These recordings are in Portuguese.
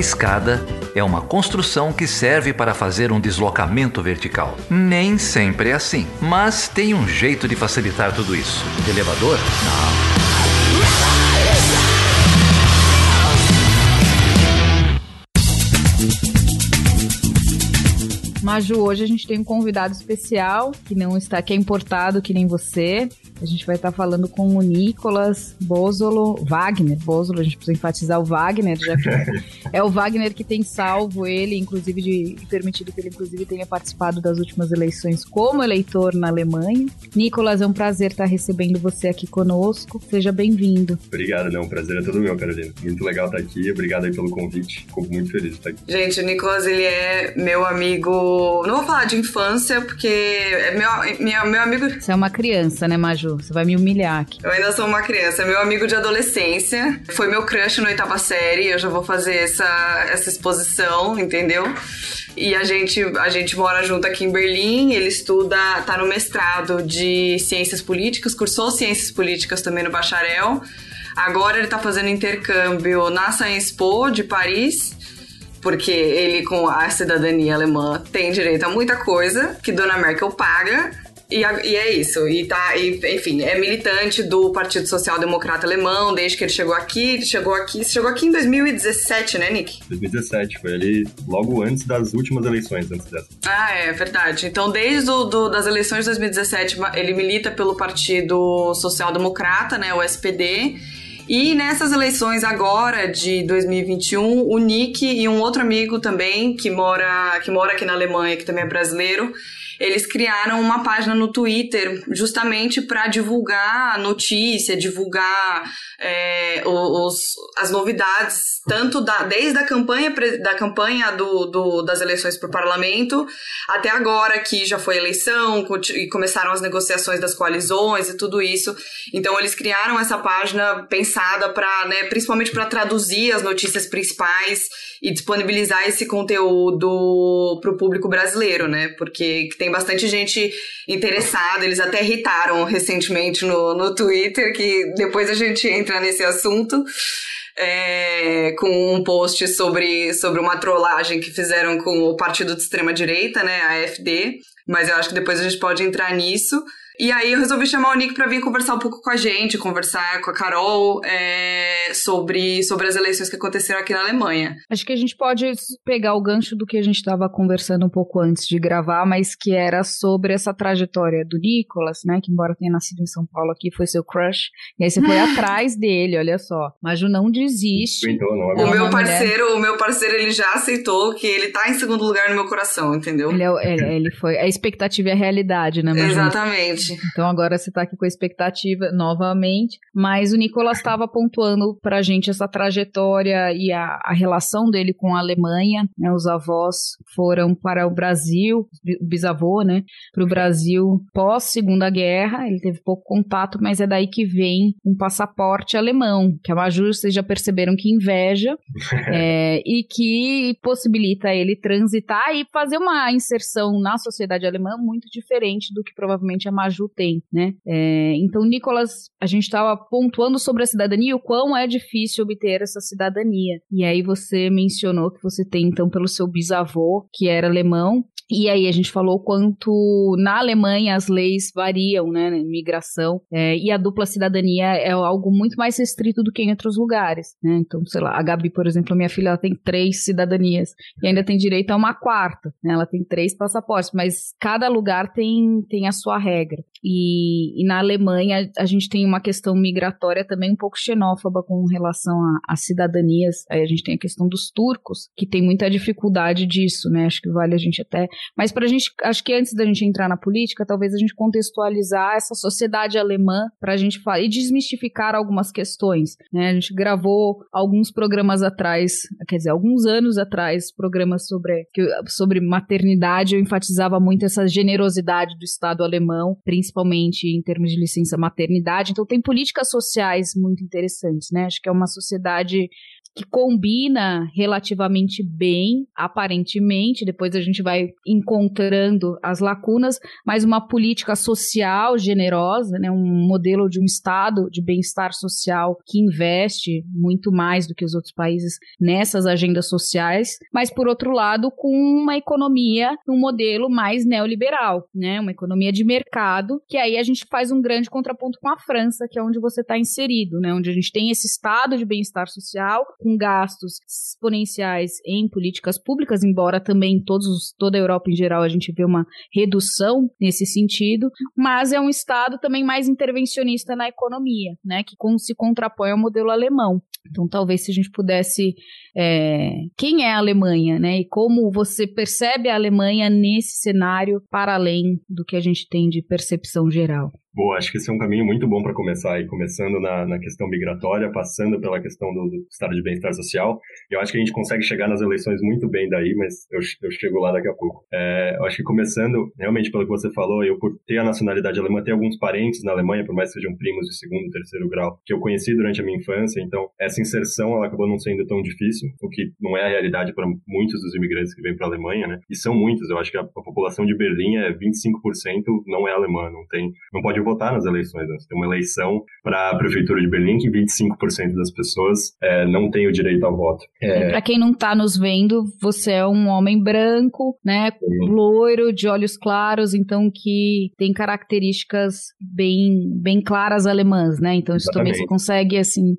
Escada é uma construção que serve para fazer um deslocamento vertical. Nem sempre é assim, mas tem um jeito de facilitar tudo isso. Elevador? Não. Maju, hoje a gente tem um convidado especial que não está aqui, é importado que nem você. A gente vai estar falando com o Nicolas Bozolo, Wagner Bozolo, a gente precisa enfatizar o Wagner, já que é o Wagner que tem salvo ele, inclusive de permitido que ele inclusive tenha participado das últimas eleições como eleitor na Alemanha. Nicolas, é um prazer estar recebendo você aqui conosco. Seja bem-vindo. Obrigado, não, o prazer é todo meu, Carolina. Muito legal estar aqui, obrigado aí pelo convite. Fico muito feliz de estar aqui. Gente, o Nicolas, ele é meu amigo, não vou falar de infância, porque é meu, meu, meu amigo... Você é uma criança, né, Maju? Você vai me humilhar aqui. Eu ainda sou uma criança. Meu amigo de adolescência. Foi meu crush na oitava série. Eu já vou fazer essa, essa exposição, entendeu? E a gente, a gente mora junto aqui em Berlim. Ele estuda, tá no mestrado de ciências políticas, cursou ciências políticas também no bacharel. Agora ele tá fazendo intercâmbio na Sciences Po de Paris porque ele com a cidadania alemã tem direito a muita coisa que Dona Merkel paga e, e, é isso. E tá, e, enfim, é militante do Partido Social Democrata Alemão desde que ele chegou aqui. Ele chegou aqui, chegou aqui em 2017, né, Nick? 2017, foi ali logo antes das últimas eleições, antes dessa. Ah, é verdade. Então, desde do, das eleições de 2017, ele milita pelo Partido Social Democrata, né, o SPD. E nessas eleições agora de 2021, o Nick e um outro amigo também que mora, que mora aqui na Alemanha, que também é brasileiro, eles criaram uma página no Twitter justamente para divulgar a notícia, divulgar é, os, as novidades, tanto da, desde a campanha, da campanha do, do, das eleições para o parlamento até agora, que já foi eleição e começaram as negociações das coalizões e tudo isso. Então, eles criaram essa página pensada para, né, principalmente para traduzir as notícias principais e disponibilizar esse conteúdo para o público brasileiro, né? Porque tem bastante gente interessada, eles até irritaram recentemente no, no Twitter, que depois a gente entra nesse assunto. É, com um post sobre, sobre uma trollagem que fizeram com o partido de extrema direita, né, a AfD, mas eu acho que depois a gente pode entrar nisso. E aí eu resolvi chamar o Nick para vir conversar um pouco com a gente, conversar com a Carol é, sobre, sobre as eleições que aconteceram aqui na Alemanha. Acho que a gente pode pegar o gancho do que a gente estava conversando um pouco antes de gravar, mas que era sobre essa trajetória do Nicolas, né? Que embora tenha nascido em São Paulo aqui, foi seu crush. E aí você foi atrás dele, olha só. Mas não desiste. Então, não, é o meu parceiro, mulher... o meu parceiro, ele já aceitou que ele tá em segundo lugar no meu coração, entendeu? Ele, é, ele, ele foi. A expectativa é a realidade, né, Maju? Exatamente. Então agora você está aqui com a expectativa novamente. Mas o Nicolas estava pontuando para a gente essa trajetória e a, a, relação dele com a Alemanha. Né? Os avós foram para o Brasil, o bisavô, né? Para o Brasil pós Segunda Guerra. Ele teve pouco contato, mas é daí que vem um passaporte alemão, que a Maju, vocês já perceberam que inveja, é, e que possibilita ele transitar e fazer uma inserção na sociedade alemã muito diferente do que provavelmente a Maju tem, né? É, então, Nicolas, a gente estava pontuando sobre a cidadania, o quão é difícil obter essa cidadania. E aí você mencionou que você tem, então, pelo seu bisavô, que era alemão, e aí a gente falou quanto na Alemanha as leis variam, né, migração, é, e a dupla cidadania é algo muito mais restrito do que em outros lugares, né? Então, sei lá, a Gabi, por exemplo, minha filha, ela tem três cidadanias e ainda tem direito a uma quarta, né? Ela tem três passaportes, mas cada lugar tem, tem a sua regra. E, e na Alemanha a gente tem uma questão migratória também um pouco xenófoba com relação a cidadanias. Aí a gente tem a questão dos turcos, que tem muita dificuldade disso, né? Acho que vale a gente até mas para a gente, acho que antes da gente entrar na política, talvez a gente contextualizar essa sociedade alemã para a gente falar e desmistificar algumas questões. Né? A gente gravou alguns programas atrás, quer dizer, alguns anos atrás, programas sobre, sobre maternidade. Eu enfatizava muito essa generosidade do Estado alemão, principalmente em termos de licença maternidade. Então tem políticas sociais muito interessantes, né? Acho que é uma sociedade que combina relativamente bem, aparentemente, depois a gente vai encontrando as lacunas, mas uma política social generosa, né, um modelo de um estado de bem-estar social que investe muito mais do que os outros países nessas agendas sociais, mas por outro lado, com uma economia, um modelo mais neoliberal, né, uma economia de mercado, que aí a gente faz um grande contraponto com a França, que é onde você está inserido, né, onde a gente tem esse estado de bem-estar social com gastos exponenciais em políticas públicas, embora também todos, toda a Europa em geral a gente vê uma redução nesse sentido, mas é um Estado também mais intervencionista na economia, né, que se contrapõe ao modelo alemão. Então, talvez se a gente pudesse. É, quem é a Alemanha, né? E como você percebe a Alemanha nesse cenário para além do que a gente tem de percepção geral? Boa, acho que esse é um caminho muito bom para começar aí, começando na, na questão migratória, passando pela questão do, do estado de bem-estar social. Eu acho que a gente consegue chegar nas eleições muito bem daí, mas eu, eu chego lá daqui a pouco. É, eu acho que começando, realmente, pelo que você falou, eu por ter a nacionalidade alemã, ter alguns parentes na Alemanha, por mais que sejam primos de segundo, terceiro grau, que eu conheci durante a minha infância, então essa inserção ela acabou não sendo tão difícil, o que não é a realidade para muitos dos imigrantes que vêm para a Alemanha, né? E são muitos. Eu acho que a, a população de Berlim é 25% não é alemã, não tem, não pode votar nas eleições. Né? Você tem uma eleição para a prefeitura de Berlim que 25% das pessoas é, não tem o direito ao voto. É... Para quem não está nos vendo, você é um homem branco, né, Sim. loiro, de olhos claros, então que tem características bem, bem claras alemãs, né? Então isso Exatamente. também você consegue assim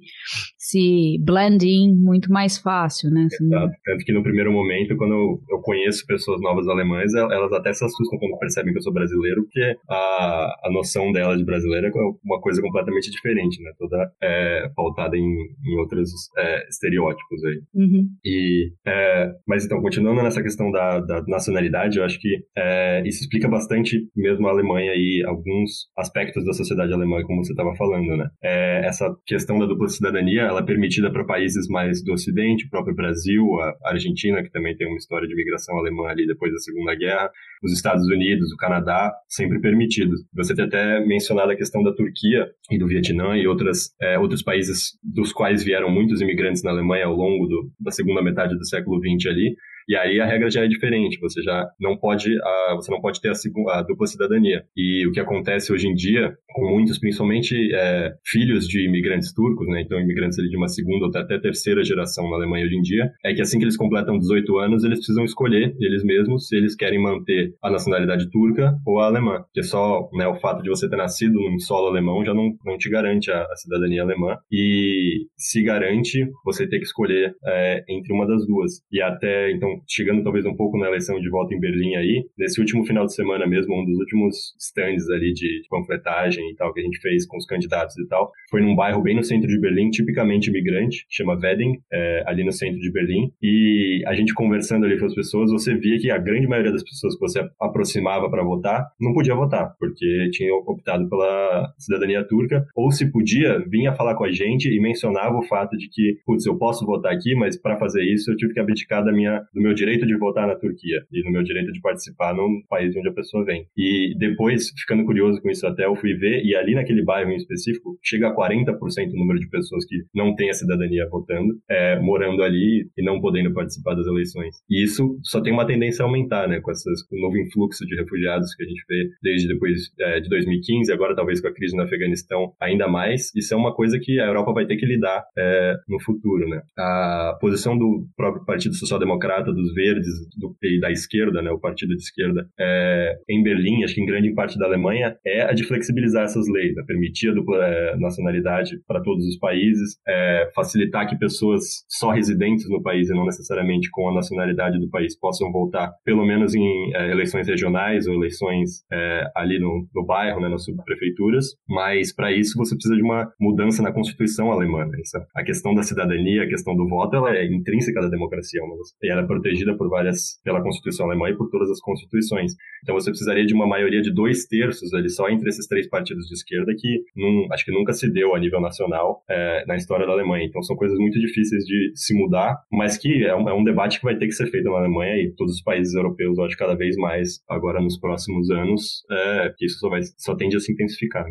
se blend in muito mais fácil, né? Assim, Exato. Tanto que no primeiro momento, quando eu, eu conheço pessoas novas alemãs, elas até se assustam quando percebem que eu sou brasileiro, porque a, a noção delas de brasileiro é uma coisa completamente diferente, né? Toda é, pautada em, em outros é, estereótipos aí. Uhum. E, é, mas então, continuando nessa questão da, da nacionalidade, eu acho que é, isso explica bastante mesmo a Alemanha e alguns aspectos da sociedade alemã, como você estava falando, né? É, essa questão da dupla cidadania, ela é permitida para países mais do Ocidente, o próprio Brasil, a Argentina, que também tem uma história de migração alemã ali depois da Segunda Guerra, os Estados Unidos, o Canadá, sempre permitidos. Você tem até mencionado a questão da Turquia e do Vietnã e outras, é, outros países dos quais vieram muitos imigrantes na Alemanha ao longo do, da segunda metade do século XX ali. E aí a regra já é diferente, você já não pode, a, você não pode ter a, a, dupla cidadania. E o que acontece hoje em dia, com muitos, principalmente é, filhos de imigrantes turcos, né, então imigrantes de uma segunda ou até terceira geração na Alemanha hoje em dia, é que assim que eles completam 18 anos, eles precisam escolher eles mesmos se eles querem manter a nacionalidade turca ou a alemã. Porque só né, o fato de você ter nascido num solo alemão já não, não te garante a, a cidadania alemã. E se garante você ter que escolher é, entre uma das duas. E até, então, chegando talvez um pouco na eleição de volta em Berlim aí, nesse último final de semana mesmo, um dos últimos stands ali de, de panfletagem e tal que a gente fez com os candidatos e tal, foi num bairro bem no centro de Berlim, tipicamente imigrante, chama Wedding, é, ali no centro de Berlim, e a gente conversando ali com as pessoas, você via que a grande maioria das pessoas que você aproximava para votar não podia votar, porque tinha optado pela cidadania turca, ou se podia, vinha falar com a gente e mencionava o fato de que, putz, eu posso votar aqui, mas para fazer isso eu tive que abdicar da minha, do meu direito de votar na Turquia e no meu direito de participar no país onde a pessoa vem. E depois, ficando curioso com isso até, eu fui ver, e ali naquele bairro em específico, chega a 40% o número de pessoas que não têm a cidadania votando, é, morando ali e não podendo participar das eleições. E isso só tem uma tendência a aumentar, né, com, essas, com o novo influxo de refugiados que a gente vê desde depois é, de 2015, agora talvez com a crise no Afeganistão ainda mais. Isso é uma coisa que a Europa vai ter que lidar é, no futuro, né. A posição do próprio Partido Social Democrata dos Verdes do, e da esquerda, né, o partido de esquerda, é, em Berlim, acho que em grande parte da Alemanha, é a de flexibilizar essas leis, né, permitir a dupla é, nacionalidade para todos os países, é, facilitar que pessoas só residentes no país e não necessariamente com a nacionalidade do país possam voltar, pelo menos em é, eleições regionais ou eleições é, ali no, no bairro, né, nas subprefeituras, mas para isso você precisa de uma mudança na Constituição alemã. Né? A questão da cidadania, a questão do voto, ela é intrínseca da democracia, e ela é protegida por várias, pela Constituição alemã e por todas as constituições. Então você precisaria de uma maioria de dois terços ali só entre esses três partidos de esquerda que num, acho que nunca se deu a nível nacional é, na história da Alemanha. Então são coisas muito difíceis de se mudar, mas que é um, é um debate que vai ter que ser feito na Alemanha e todos os países europeus, eu acho, cada vez mais agora nos próximos anos, é, que isso só, vai, só tende a se intensificar.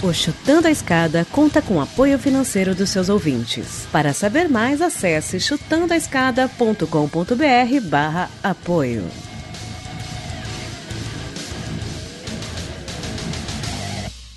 O Chutando a Escada conta com apoio financeiro dos seus ouvintes. Para saber mais, acesse chutandoaescada.com.br barra apoio.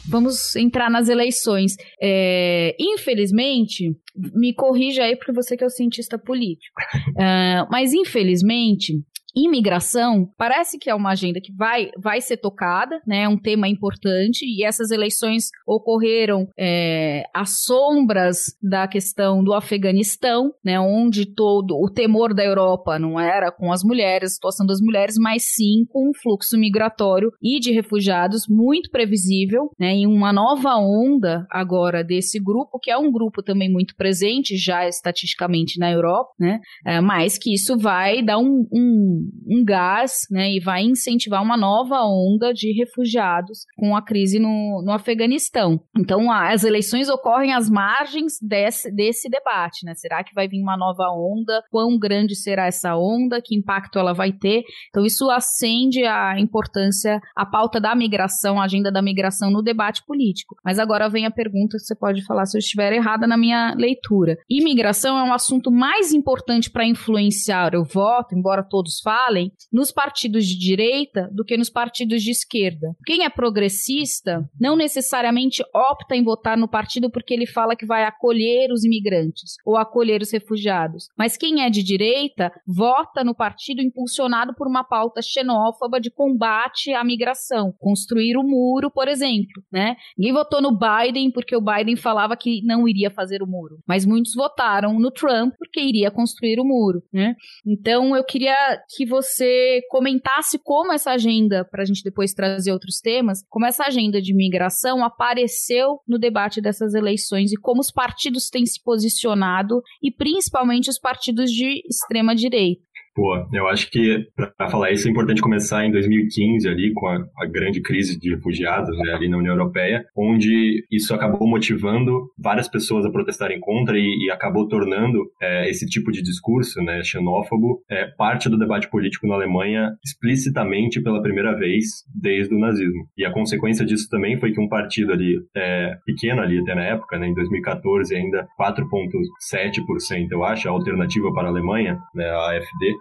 Vamos entrar nas eleições. É, infelizmente, me corrija aí, porque você que é o cientista político. Uh, mas, infelizmente, imigração parece que é uma agenda que vai, vai ser tocada, né? É um tema importante e essas eleições ocorreram é, às sombras da questão do Afeganistão, né? Onde todo o temor da Europa não era com as mulheres, a situação das mulheres, mas sim com um fluxo migratório e de refugiados muito previsível, né? Em uma nova onda agora desse grupo que é um grupo também muito presente já estatisticamente na Europa, né? É, mas que isso vai dar um, um um gás né, e vai incentivar uma nova onda de refugiados com a crise no, no Afeganistão. Então, as eleições ocorrem às margens desse, desse debate. Né? Será que vai vir uma nova onda? Quão grande será essa onda? Que impacto ela vai ter? Então, isso acende a importância, a pauta da migração, a agenda da migração no debate político. Mas agora vem a pergunta, você pode falar se eu estiver errada na minha leitura. Imigração é um assunto mais importante para influenciar o voto, embora todos falem, falem nos partidos de direita do que nos partidos de esquerda. Quem é progressista não necessariamente opta em votar no partido porque ele fala que vai acolher os imigrantes ou acolher os refugiados. Mas quem é de direita vota no partido impulsionado por uma pauta xenófoba de combate à migração, construir o muro, por exemplo, né? Ninguém votou no Biden porque o Biden falava que não iria fazer o muro, mas muitos votaram no Trump porque iria construir o muro, né? Então eu queria que você comentasse como essa agenda, para a gente depois trazer outros temas, como essa agenda de migração apareceu no debate dessas eleições e como os partidos têm se posicionado e principalmente os partidos de extrema direita. Pô, eu acho que para falar isso é importante começar em 2015 ali com a, a grande crise de refugiados né, ali na União Europeia, onde isso acabou motivando várias pessoas a protestarem contra e, e acabou tornando é, esse tipo de discurso, né, xenófobo, é, parte do debate político na Alemanha explicitamente pela primeira vez desde o nazismo. E a consequência disso também foi que um partido ali é, pequeno ali até na época, né, em 2014 ainda 4,7% eu acho, a alternativa para a Alemanha, né, a AfD,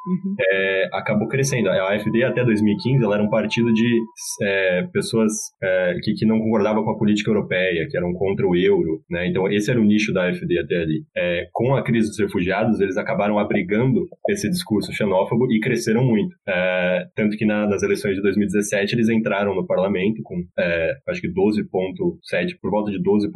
Uhum. É, acabou crescendo. A AfD até 2015 ela era um partido de é, pessoas é, que, que não concordavam com a política europeia, que eram contra o euro, né? Então esse era o nicho da AfD até ali. É, com a crise dos refugiados eles acabaram abrigando esse discurso xenófobo e cresceram muito. É, tanto que na, nas eleições de 2017 eles entraram no parlamento com é, acho que 12,7 por volta de 12%.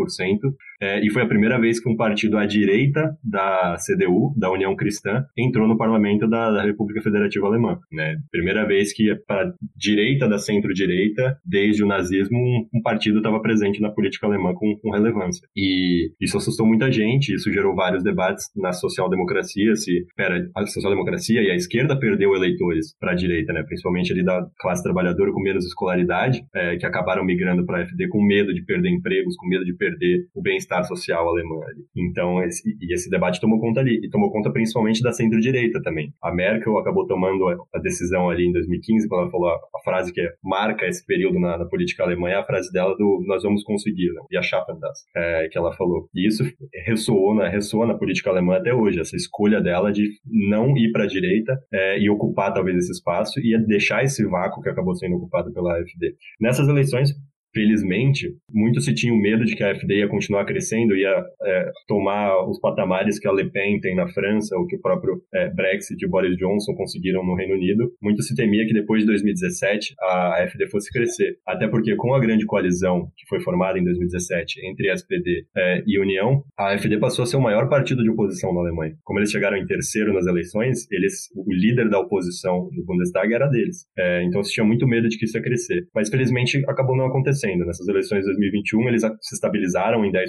e foi a primeira vez que um partido à direita da CDU, da União Cristã, entrou no parlamento da da República Federativa Alemã. Né? Primeira vez que para direita da centro-direita, desde o nazismo, um, partido estava presente na política alemã com, com, relevância. E isso assustou muita gente, isso gerou vários debates na social-democracia, se pera, a social-democracia e a esquerda perdeu eleitores para a direita, né? principalmente ali da classe trabalhadora com menos escolaridade, é, que acabaram migrando para a AfD com medo de perder empregos, com medo de perder o bem-estar social alemão. Ali. Então, esse, e esse debate tomou conta ali, e tomou conta principalmente da centro-direita também. A Merkel acabou tomando a decisão ali em 2015, quando ela falou a, frase que marca esse período na, na, política alemã, é a frase dela do nós vamos conseguir, né? e a Schaffen das, é, que ela falou. E isso ressoou na, ressoa na política alemã até hoje, essa escolha dela de não ir para a direita é, e ocupar talvez esse espaço e deixar esse vácuo que acabou sendo ocupado pela AfD. Nessas eleições, felizmente, muito se tinha o medo de que a AfD ia continuar crescendo, ia é, tomar os patamares que a Le Pen tem na França, ou que o próprio é, Brexit e Boris Johnson conseguiram no Reino Unido. Muito se temia que depois de 2017 a AfD fosse crescer. Até porque com a grande coalizão que foi formada em 2017 entre SPD é, e União, a AfD passou a ser o maior partido de oposição na Alemanha. Como eles chegaram em terceiro nas eleições, eles, o líder da oposição no Bundestag era deles. É, então se tinha muito medo de que isso ia crescer. Mas felizmente acabou não acontecendo Nessas eleições de 2021, eles se estabilizaram em 10%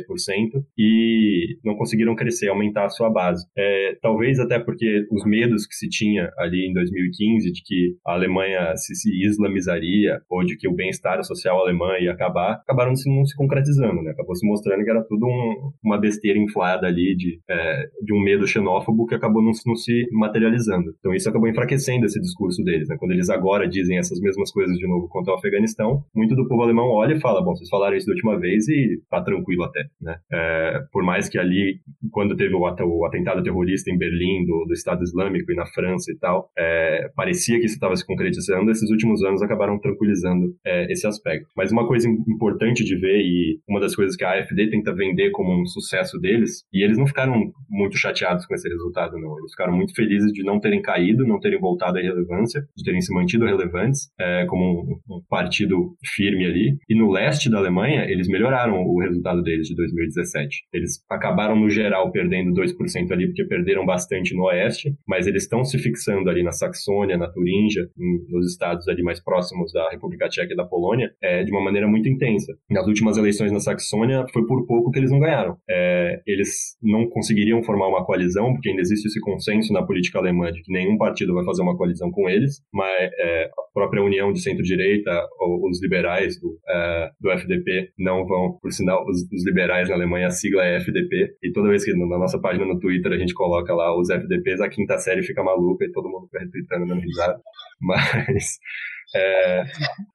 e não conseguiram crescer, aumentar a sua base. É, talvez até porque os medos que se tinha ali em 2015 de que a Alemanha se, se islamizaria ou de que o bem-estar social alemão ia acabar, acabaram se, não se concretizando, né? Acabou se mostrando que era tudo um, uma besteira inflada ali de, é, de um medo xenófobo que acabou não, não se materializando. Então isso acabou enfraquecendo esse discurso deles, né? Quando eles agora dizem essas mesmas coisas de novo contra o Afeganistão, muito do povo alemão olha olha e fala, bom, vocês falaram isso da última vez e tá tranquilo até, né? É, por mais que ali, quando teve o, o atentado terrorista em Berlim, do, do, Estado Islâmico e na França e tal, é, parecia que isso estava se concretizando, esses últimos anos acabaram tranquilizando é, esse aspecto. Mas uma coisa importante de ver, e uma das coisas que a AFD tenta vender como um sucesso deles, e eles não ficaram muito chateados com esse resultado, não. Eles ficaram muito felizes de não terem caído, não terem voltado à relevância, de terem se mantido relevantes é, como um, um partido firme ali. E no leste da Alemanha, eles melhoraram o resultado deles de 2017. Eles acabaram, no geral, perdendo 2% ali, porque perderam bastante no oeste, mas eles estão se fixando ali na Saxônia, na Turíngia, nos estados ali mais próximos da República Tcheca e da Polônia, é, de uma maneira muito intensa. Nas últimas eleições na Saxônia, foi por pouco que eles não ganharam. É, eles não conseguiriam formar uma coalizão, porque ainda existe esse consenso na política alemã de que nenhum partido vai fazer uma coalizão com eles, mas é, a própria união de centro-direita, os liberais do, é, do FDP não vão, por sinal, os, os, liberais na Alemanha, a sigla é FDP, e toda vez que na nossa página no Twitter a gente coloca lá os FDPs, a quinta série fica maluca e todo mundo fica retweetando, dando risada. Mas é,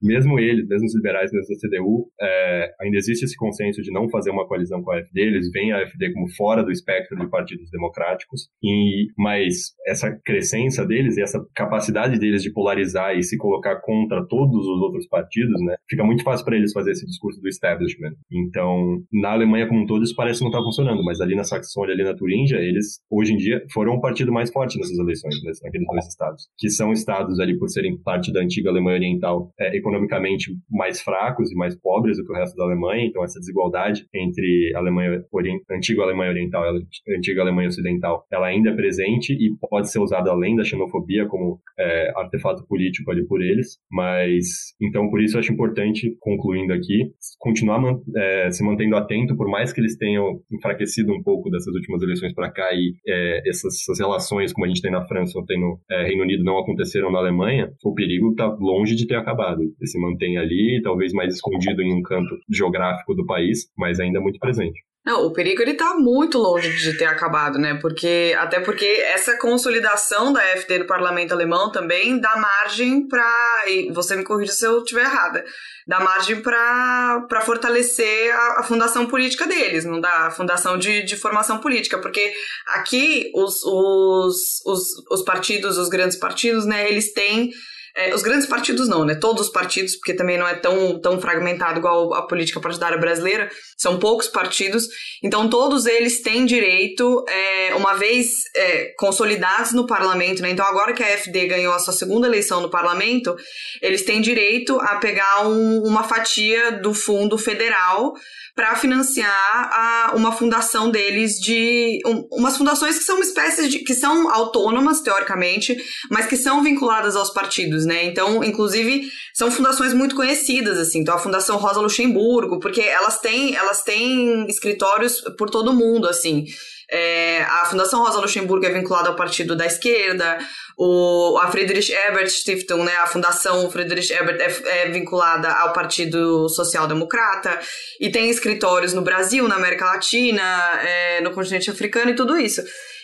mesmo eles, mesmo os liberais, mesmo a CDU, é, ainda existe esse consenso de não fazer uma coalizão com a AfD, eles veem a AfD como fora do espectro de partidos democráticos, e, mas essa crescência deles e essa capacidade deles de polarizar e se colocar contra todos os outros partidos, né, fica muito fácil para eles fazer esse discurso do establishment. Então, na Alemanha como um todo, isso parece não estar tá funcionando, mas ali na Saxônia, ali na Turíngia, eles, hoje em dia, foram o partido mais forte nessas eleições, né, naqueles dois estados, que são estados ali por serem parte da antiga Alemanha Alemanha Oriental é, economicamente mais fracos e mais pobres do que o resto da Alemanha, então essa desigualdade entre Alemanha Orient... antiga Alemanha Oriental e antiga Alemanha Ocidental, ela ainda é presente e pode ser usada além da xenofobia como é, artefato político ali por eles, mas então por isso eu acho importante, concluindo aqui, continuar é, se mantendo atento, por mais que eles tenham enfraquecido um pouco dessas últimas eleições para cá e é, essas, essas, relações como a gente tem na França ou tem no é, Reino Unido não aconteceram na Alemanha, o perigo está longe de ter acabado. Ele se mantém ali, talvez mais escondido em um canto geográfico do país, mas ainda muito presente. Não, o perigo ele tá muito longe de ter acabado, né? Porque até porque essa consolidação da FD no parlamento alemão também dá margem para, você me corrija se eu estiver errada, dá margem para fortalecer a, a, fundação política deles, não dá a fundação de, de formação política, porque aqui os, os, os, os partidos, os grandes partidos, né, eles têm é, os grandes partidos não, né? Todos os partidos, porque também não é tão, tão fragmentado igual a política partidária brasileira, são poucos partidos, então todos eles têm direito, é, uma vez é, consolidados no parlamento, né? Então agora que a FD ganhou a sua segunda eleição no parlamento, eles têm direito a pegar um, uma fatia do fundo federal para financiar a, uma fundação deles de um, umas fundações que são uma espécie de que são autônomas teoricamente, mas que são vinculadas aos partidos, né? Então, inclusive, são fundações muito conhecidas assim. Então, a Fundação Rosa Luxemburgo, porque elas têm elas têm escritórios por todo mundo, assim. É, a Fundação Rosa Luxemburgo é vinculada ao partido da esquerda, o, a Friedrich Ebert Stiftung, né, a Fundação Friedrich Ebert é, é vinculada ao Partido Social Democrata e tem escritórios no Brasil, na América Latina, é, no continente africano e tudo isso.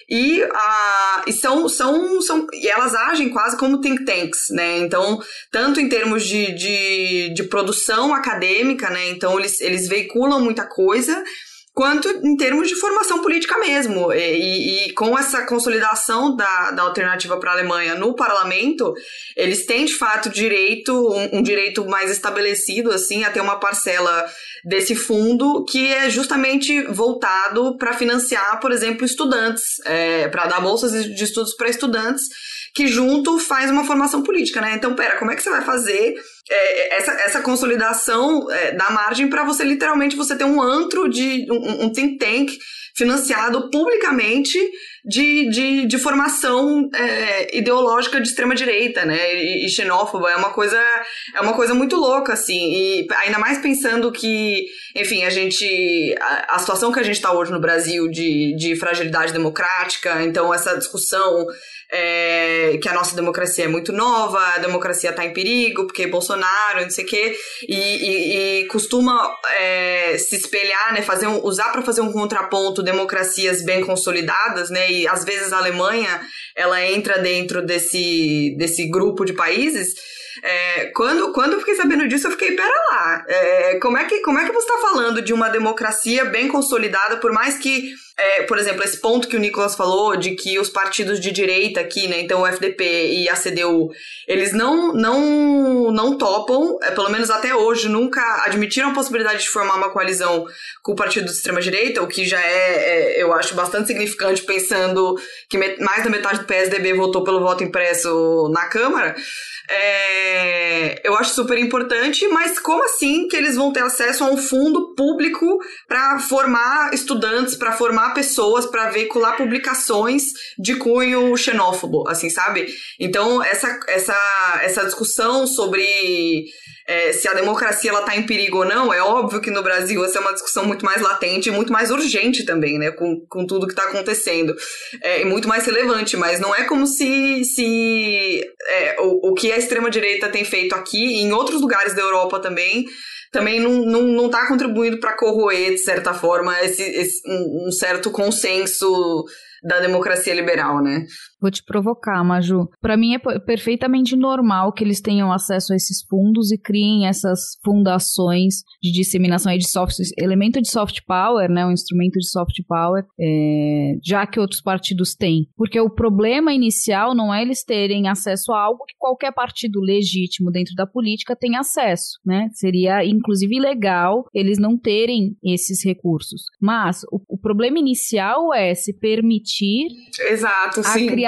E, e são, são, são e elas agem quase como think tanks, né? Então, tanto em termos de, de, de produção acadêmica, né? Então, eles, eles veiculam muita coisa, quanto em termos de formação política mesmo. E, e, e com essa consolidação da, da alternativa para a Alemanha no parlamento, eles têm de fato direito, um, um, direito mais estabelecido, assim, a ter uma parcela desse fundo que é justamente voltado para financiar, por exemplo, estudantes, é, para dar bolsas de estudos para estudantes que junto faz uma formação política, né? Então, pera, como é que você vai fazer é, essa, essa consolidação é, da margem para você literalmente você ter um antro de um, um think tank financiado publicamente de, de, de formação é, ideológica de extrema direita, né, e, e, xenófoba, é uma coisa é uma coisa muito louca, assim, e ainda mais pensando que, enfim, a gente, a, a situação que a gente está hoje no Brasil de, de fragilidade democrática, então essa discussão é, que a nossa democracia é muito nova, a democracia está em perigo, porque Bolsonaro, não sei o quê, e, e, e costuma é, se espelhar, né, fazer um, usar para fazer um contraponto democracias bem consolidadas, né, e às vezes a Alemanha ela entra dentro desse, desse grupo de países É, quando, quando eu fiquei sabendo disso, eu fiquei, pera lá, é, como, é que, como é que você está falando de uma democracia bem consolidada, por mais que é, por exemplo, esse ponto que o Nicolas falou de que os partidos de direita aqui, né, então o FDP e a CDU, eles não não não topam, é, pelo menos até hoje, nunca admitiram a possibilidade de formar uma coalizão com o partido de extrema direita, o que já é, é eu acho bastante significante pensando que mais da metade do PSDB votou pelo voto impresso na Câmara. É, eu acho super importante, mas como assim que eles vão ter acesso a um fundo público para formar estudantes, para formar pessoas, para veicular publicações de cunho xenófobo, assim, sabe? Então, essa, essa, essa discussão sobre é, se a democracia ela está em perigo ou não, é óbvio que no Brasil essa é uma discussão muito mais latente e muito mais urgente também, né, com, com tudo que está acontecendo, é, e muito mais relevante, mas não é como se, se é, o, o que a extrema-direita tem feito aqui e em outros lugares da Europa também também não, não, não tá contribuindo para corroer, de certa forma, esse, esse um, um certo consenso da democracia liberal, né? Vou te provocar, Maju. Para mim é perfeitamente normal que eles tenham acesso a esses fundos e criem essas fundações de disseminação de soft, elemento de soft power, né, um instrumento de soft power, é, já que outros partidos têm. Porque o problema inicial não é eles terem acesso a algo que qualquer partido legítimo dentro da política tem acesso, né? Seria inclusive ilegal eles não terem esses recursos. Mas o, o problema inicial é se permitir Exato, a sim criação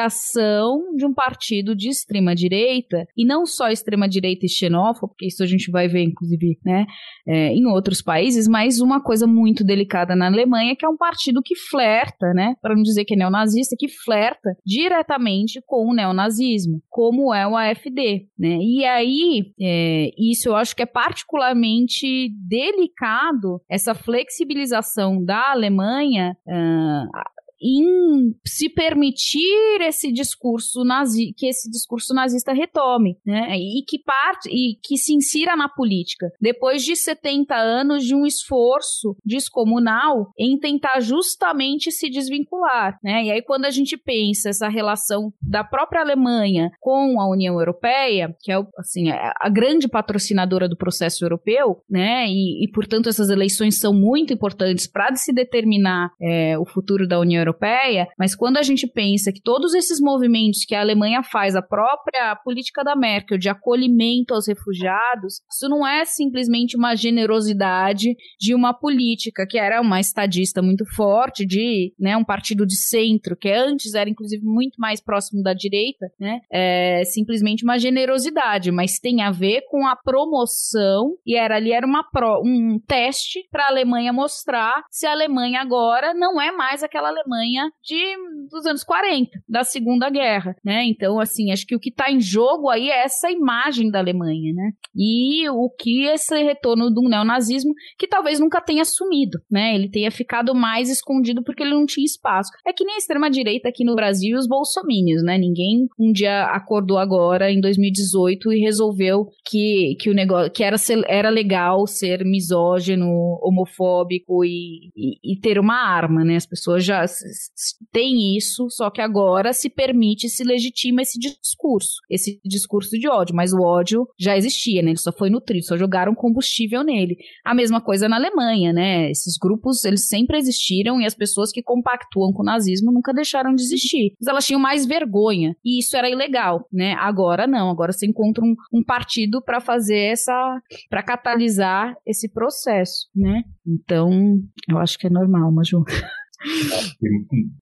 de um partido de extrema direita e não só extrema direita e xenófobo, porque isso a gente vai ver inclusive, né, é, em outros países, mas uma coisa muito delicada na Alemanha que é um partido que flerta, né, para não dizer que é neonazista, que flerta diretamente com o neonazismo, como é o AfD, né? E aí é, isso eu acho que é particularmente delicado essa flexibilização da Alemanha uh, em se permitir esse discurso nazi, que esse discurso nazista retome, né? E que parte e que se insira na política. Depois de 70 anos de um esforço descomunal em tentar justamente se desvincular, né? E aí quando a gente pensa essa relação da própria Alemanha com a União Europeia, que é assim, é a grande patrocinadora do processo europeu, né? E, e portanto essas eleições são muito importantes para se determinar é, o futuro da União Europeia Europeia, mas quando a gente pensa que todos esses movimentos que a Alemanha faz, a própria política da Merkel de acolhimento aos refugiados, isso não é simplesmente uma generosidade de uma política que era uma estadista muito forte, de né, um partido de centro, que antes era inclusive muito mais próximo da direita, né? É simplesmente uma generosidade, mas tem a ver com a promoção, e era ali era uma pro, um teste para a Alemanha mostrar se a Alemanha agora não é mais aquela Alemanha Alemanha de, dos anos 40, da Segunda Guerra, né? Então, assim, acho que o que está em jogo aí é essa imagem da Alemanha, né? E o que esse retorno do neonazismo, que talvez nunca tenha sumido, né? Ele tenha ficado mais escondido porque ele não tinha espaço. É que nem a extrema-direita aqui no Brasil e os bolsomínios, né? Ninguém um dia acordou agora, em 2018, e resolveu que, que o negócio, que era, era legal ser misógino, homofóbico e, e, e ter uma arma, né? As pessoas já tem isso, só que agora se permite, se legitima esse discurso, esse discurso de ódio, mas o ódio já existia, né? Ele só foi nutrido, só jogaram combustível nele. A mesma coisa na Alemanha, né? Esses grupos, eles sempre existiram e as pessoas que compactuam com o nazismo nunca deixaram de existir. Mas elas tinham mais vergonha e isso era ilegal, né? Agora não, agora você encontra um, um partido para fazer essa, para catalisar esse processo, né? Então, eu acho que é normal, Maju.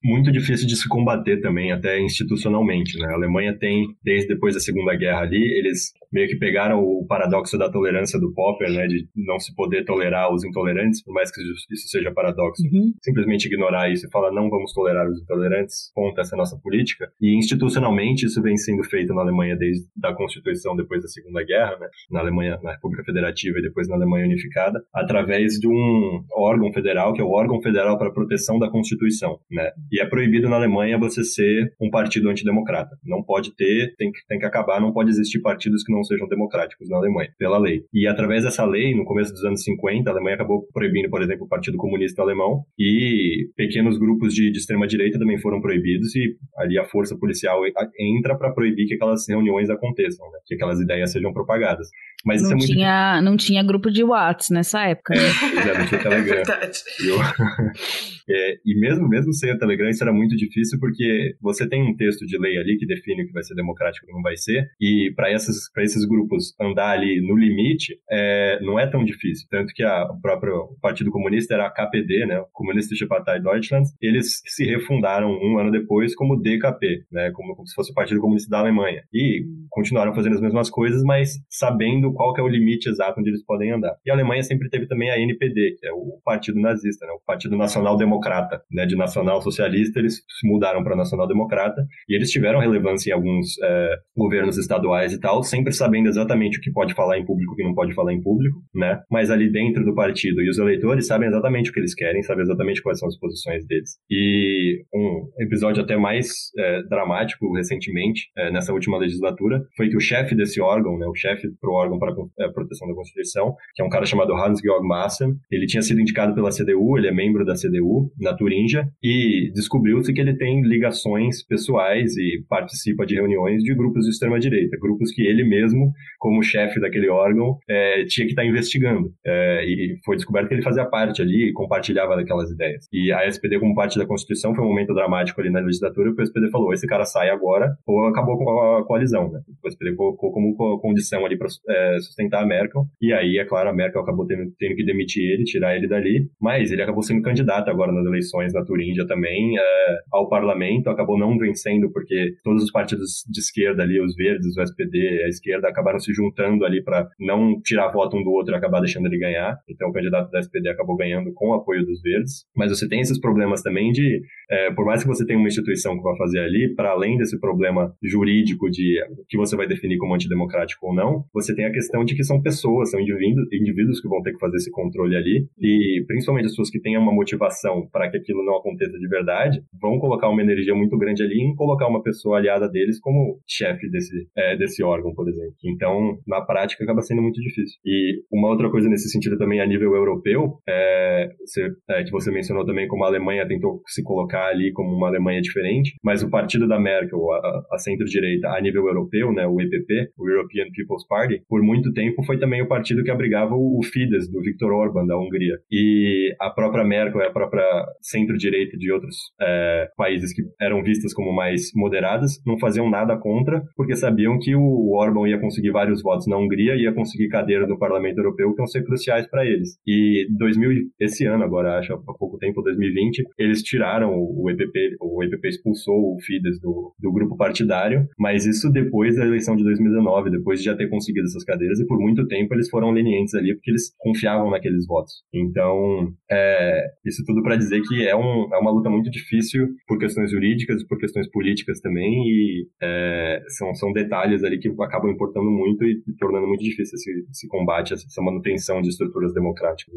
muito difícil de se combater também, até institucionalmente. Né? A Alemanha tem, desde depois da Segunda Guerra ali, eles meio que pegaram o paradoxo da tolerância do Popper, né, de não se poder tolerar os intolerantes, por mais que isso seja paradoxo, uhum. simplesmente ignorar isso e falar não vamos tolerar os intolerantes, contra essa nossa política. E institucionalmente isso vem sendo feito na Alemanha desde a Constituição depois da Segunda Guerra, né, na Alemanha, na República Federativa e depois na Alemanha Unificada, através de um órgão federal, que é o órgão federal para a proteção da da Constituição, né? E é proibido na Alemanha você ser um partido antidemocrata. Não pode ter, tem que, tem que acabar, não pode existir partidos que não sejam democráticos na Alemanha, pela lei. E através dessa lei, no começo dos anos 50, a Alemanha acabou proibindo, por exemplo, o Partido Comunista Alemão e pequenos grupos de, de extrema-direita também foram proibidos e ali a força policial entra para proibir que aquelas reuniões aconteçam, né? que aquelas ideias sejam propagadas. Mas não, é muito... tinha, não tinha grupo de WhatsApp nessa época. Né? é, não tinha Telegram. É eu... é, e mesmo, mesmo sem o Telegram, isso era muito difícil porque você tem um texto de lei ali que define o que vai ser democrático e não vai ser, e para esses, grupos andar ali no limite, é, não é tão difícil. Tanto que a, o próprio Partido Comunista era a KPD, né, Kommunistische Partei Deutschland, eles se refundaram um ano depois como DKP, né, como, como se fosse o Partido Comunista da Alemanha. E continuaram fazendo as mesmas coisas, mas sabendo qual é o limite exato onde eles podem andar. E a Alemanha sempre teve também a NPD, que é o Partido Nazista, né, o Partido Nacional Democrata, né, de nacional socialista, eles se mudaram para nacional democrata, e eles tiveram relevância em alguns é, governos estaduais e tal, sempre sabendo exatamente o que pode falar em público e o que não pode falar em público, né, mas ali dentro do partido e os eleitores sabem exatamente o que eles querem, sabem exatamente quais são as posições deles. E um episódio até mais é, dramático recentemente, é, nessa última legislatura, foi que o chefe desse órgão, né, o chefe pro órgão para a é, proteção da Constituição, que é um cara chamado Hans-Georg Maassen, ele tinha sido indicado pela CDU, ele é membro da CDU, na Turíngia, e descobriu-se que ele tem ligações pessoais e participa de reuniões de grupos de extrema-direita, grupos que ele mesmo, como chefe daquele órgão, é, tinha que estar tá investigando. É, e foi descoberto que ele fazia parte ali e compartilhava daquelas ideias. E a SPD, como parte da Constituição, foi um momento dramático ali na legislatura, porque o SPD falou, esse cara sai agora, ou acabou com a coalizão, né? O SPD colocou como condição ali para é, sustentar a Merkel, e aí, é claro, a Merkel acabou tendo, tendo, que demitir ele, tirar ele dali, mas ele acabou sendo candidato agora nas eleições na Turíndia também é, ao parlamento, acabou não vencendo porque todos os partidos de esquerda ali, os verdes, o SPD, a esquerda, acabaram se juntando ali para não tirar voto um do outro e acabar deixando ele ganhar, então o candidato da SPD acabou ganhando com o apoio dos verdes, mas você tem esses problemas também de, é, por mais que você tenha uma instituição que vai fazer ali, para além desse problema jurídico de que você vai definir como antidemocrático ou não, você tem a questão de que são pessoas, são indivíduos, indivíduos que vão ter que fazer esse controle ali, e principalmente as pessoas que têm uma motivação para que aquilo não aconteça de verdade, vão colocar uma energia muito grande ali em colocar uma pessoa aliada deles como chefe desse, é, desse órgão, por exemplo. Então, na prática, acaba sendo muito difícil. E uma outra coisa nesse sentido também a nível europeu, é, você, é, que você mencionou também como a Alemanha tentou se colocar ali como uma Alemanha diferente, mas o partido da Merkel, a, a centro-direita, a nível europeu, né, o EPP, o European People's Party, por muito tempo foi também o partido que abrigava o, o Fidesz, do Viktor Orban, da Hungria. E a própria Merkel a própria centro-direita de outros é, países que eram vistas como mais moderadas não faziam nada contra, porque sabiam que o Orban ia conseguir vários votos na Hungria ia conseguir cadeiras no Parlamento Europeu que iam ser cruciais para eles. E 2000, esse ano agora, acho, há pouco tempo, 2020, eles tiraram o EPP, o EPP expulsou o Fidesz do, do grupo partidário, mas isso depois da eleição de 2019, depois de já ter conseguido essas cadeiras, e por muito tempo eles foram lenientes ali, porque eles confiavam naqueles votos. Então, é, isso tudo para dizer que é, um, é uma luta muito difícil por questões jurídicas por questões políticas também, e é, são, são detalhes ali que acabam importando muito e, e tornando muito difícil esse, esse combate, essa manutenção de estruturas democráticas.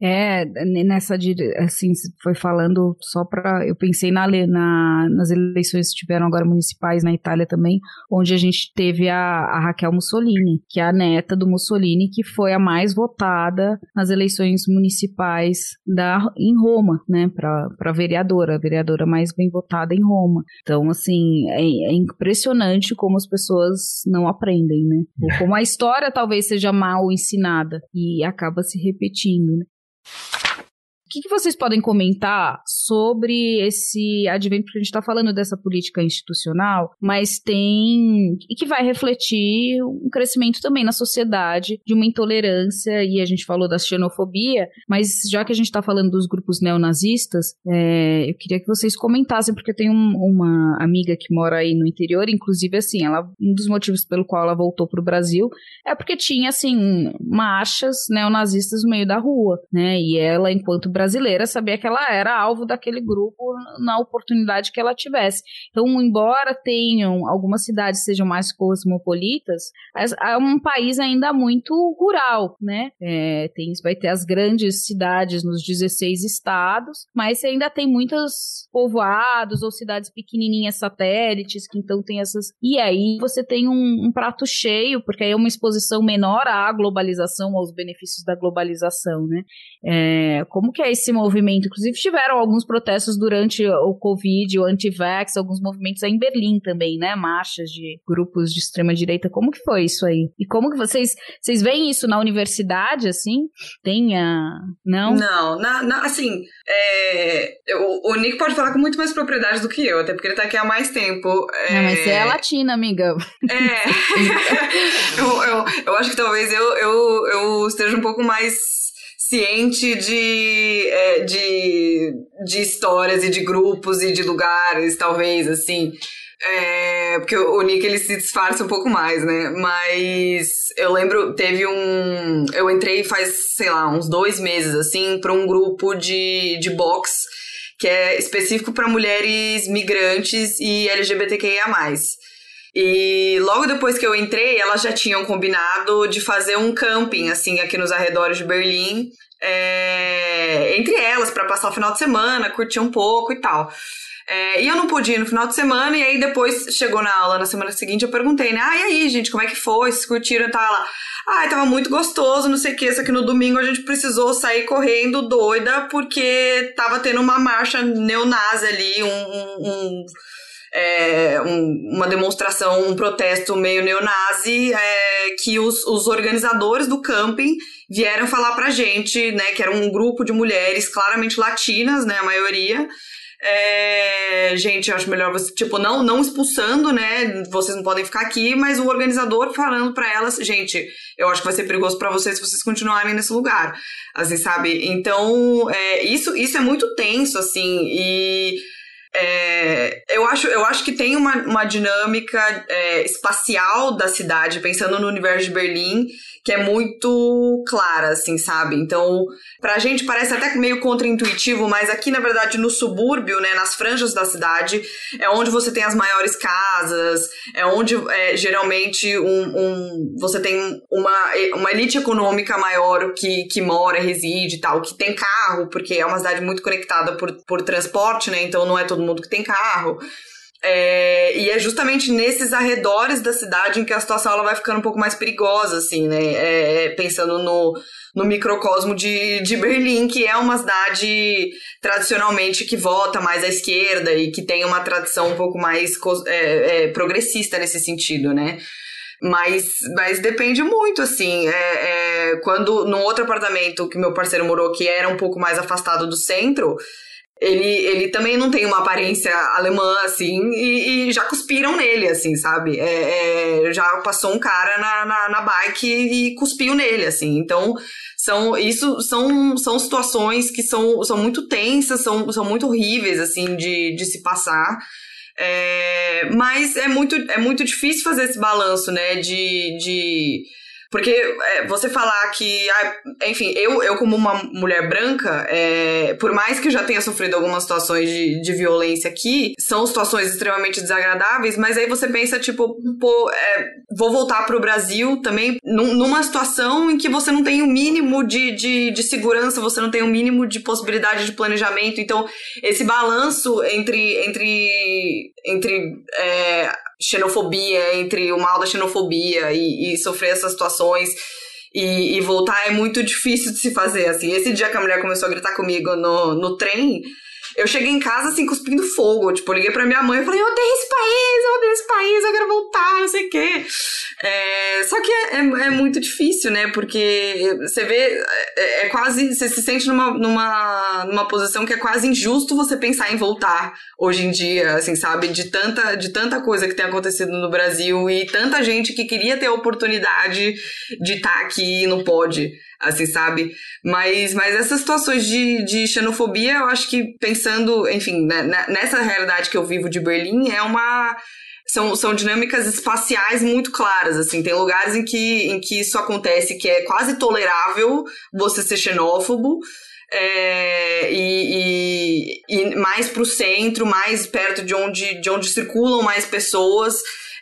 É, nessa, assim, foi falando só para, eu pensei na, na, nas eleições que tiveram agora municipais na Itália também, onde a gente teve a, a Raquel Mussolini, que é a neta do Mussolini, que foi a mais votada nas eleições municipais da, em Roma, né, para vereadora, a vereadora mais bem votada em Roma. Então, assim, é, é impressionante como as pessoas não aprendem, né? Ou como a história talvez seja mal ensinada e acaba se repetindo, né? Que, que vocês podem comentar sobre esse advento? Porque a gente está falando dessa política institucional, mas tem. e que vai refletir um crescimento também na sociedade de uma intolerância, e a gente falou da xenofobia, mas já que a gente está falando dos grupos neonazistas, é, eu queria que vocês comentassem, porque eu tenho um, uma amiga que mora aí no interior, inclusive, assim, ela, um dos motivos pelo qual ela voltou para o Brasil é porque tinha, assim, marchas neonazistas no meio da rua, né? E ela, enquanto brasileira, brasileira sabia que ela era alvo daquele grupo na oportunidade que ela tivesse. Então, embora tenham algumas cidades sejam mais cosmopolitas, é um país ainda muito rural, né? É, tem, vai ter as grandes cidades nos 16 estados, mas ainda tem muitos povoados ou cidades pequenininhas satélites que então tem essas. E aí você tem um, um prato cheio, porque aí é uma exposição menor à globalização, aos benefícios da globalização, né? É, como que é esse movimento? Inclusive tiveram alguns protestos durante o Covid, o anti-vax, alguns movimentos aí em Berlim também, né? Marchas de grupos de extrema direita. Como que foi isso aí? E como que vocês vocês veem isso na universidade, assim? Tem a... Não? Não, na, na, assim, é, o, o Nick pode falar com muito mais propriedade do que eu, até porque ele tá aqui há mais tempo. É, não, mas você é latina, amiga. É. eu, eu, eu acho que talvez eu, eu, eu esteja um pouco mais ciente de, é, de, de histórias e de grupos e de lugares, talvez, assim. É, porque o Nick ele se disfarça um pouco mais, né? Mas eu lembro, teve um. Eu entrei faz, sei lá, uns dois meses, assim, para um grupo de, de boxe que é específico para mulheres migrantes e LGBTQIA. E logo depois que eu entrei, elas já tinham combinado de fazer um camping, assim, aqui nos arredores de Berlim, é, entre elas, para passar o final de semana, curtir um pouco e tal. É, e eu não pude ir no final de semana, e aí depois chegou na aula na semana seguinte, eu perguntei, né? Ah, e aí, gente, como é que foi? Vocês curtiram? Tá lá. Ah, tava muito gostoso, não sei o que. Só que no domingo a gente precisou sair correndo doida, porque tava tendo uma marcha neonazi ali, um, um, um é, um, uma demonstração, um protesto meio neonazi, é, que os, os organizadores do camping vieram falar pra gente, né, que era um grupo de mulheres claramente latinas, né, a maioria, é, gente, acho melhor você, tipo, não, não expulsando, né? Vocês não podem ficar aqui, mas o organizador falando para elas, gente, eu acho que vai ser perigoso para vocês se vocês continuarem nesse lugar. Assim, sabe? Então, é, isso, isso é muito tenso, assim, e é, eu, acho, eu acho que tem uma, uma dinâmica é, espacial da cidade, pensando no universo de Berlim, que é muito clara, assim, sabe? Então, pra gente parece até meio contraintuitivo, mas aqui, na verdade, no subúrbio, né, nas franjas da cidade, é onde você tem as maiores casas, é onde é, geralmente um, um, você tem uma, uma elite econômica maior que, que mora, reside e tal, que tem carro, porque é uma cidade muito conectada por, por transporte, né? Então não é todo mundo que tem carro. É, e é justamente nesses arredores da cidade em que a situação ela vai ficando um pouco mais perigosa, assim, né? É, é, pensando no, no microcosmo de, de Berlim, que é uma cidade tradicionalmente que vota mais à esquerda e que tem uma tradição um pouco mais é, é, progressista nesse sentido, né? Mas, mas depende muito, assim. É, quando, num outro apartamento que meu parceiro morou, que era um pouco mais afastado do centro, ele, ele também não tem uma aparência alemã, assim, e, e já cuspiram nele, assim, sabe? É, é, já passou um cara na, na, na, bike e cuspiu nele, assim. Então, são, isso são, são situações que são, são muito tensas, são, são muito horríveis, assim, de, de se passar. É, mas é muito, é muito difícil fazer esse balanço, né? De. de porque é, você falar que, ah, enfim, eu, eu como uma mulher branca, é, por mais que eu já tenha sofrido algumas situações de, de violência aqui, são situações extremamente desagradáveis, mas aí você pensa, tipo, pô, é, vou voltar pro Brasil também num, numa situação em que você não tem o um mínimo de, de, de segurança, você não tem o um mínimo de possibilidade de planejamento. Então, esse balanço entre, entre, entre é, xenofobia, entre o mal da xenofobia e, e sofrer essas situações e, e, voltar é muito difícil de se fazer, assim. Esse dia que a mulher começou a gritar comigo no, no trem, eu cheguei em casa, assim, cuspindo fogo. Tipo, eu liguei pra minha mãe e falei, eu odeio esse país, eu odeio esse país, eu quero voltar, não sei o quê. É, só que é, é, é, muito difícil, né? Porque você vê, é, é, quase, você se sente numa, numa, numa posição que é quase injusto você pensar em voltar hoje em dia, assim, sabe? De tanta, de tanta coisa que tem acontecido no Brasil e tanta gente que queria ter a oportunidade de estar tá aqui e não pode assim, sabe? Mas, mas essas situações de, de xenofobia, eu acho que pensando, enfim, né, né, nessa realidade que eu vivo de Berlim, é uma. São, são dinâmicas espaciais muito claras, assim. Tem lugares em que, em que isso acontece que é quase tolerável você ser xenófobo. é, e, e, e, mais para o centro, mais perto de onde, de onde circulam mais pessoas.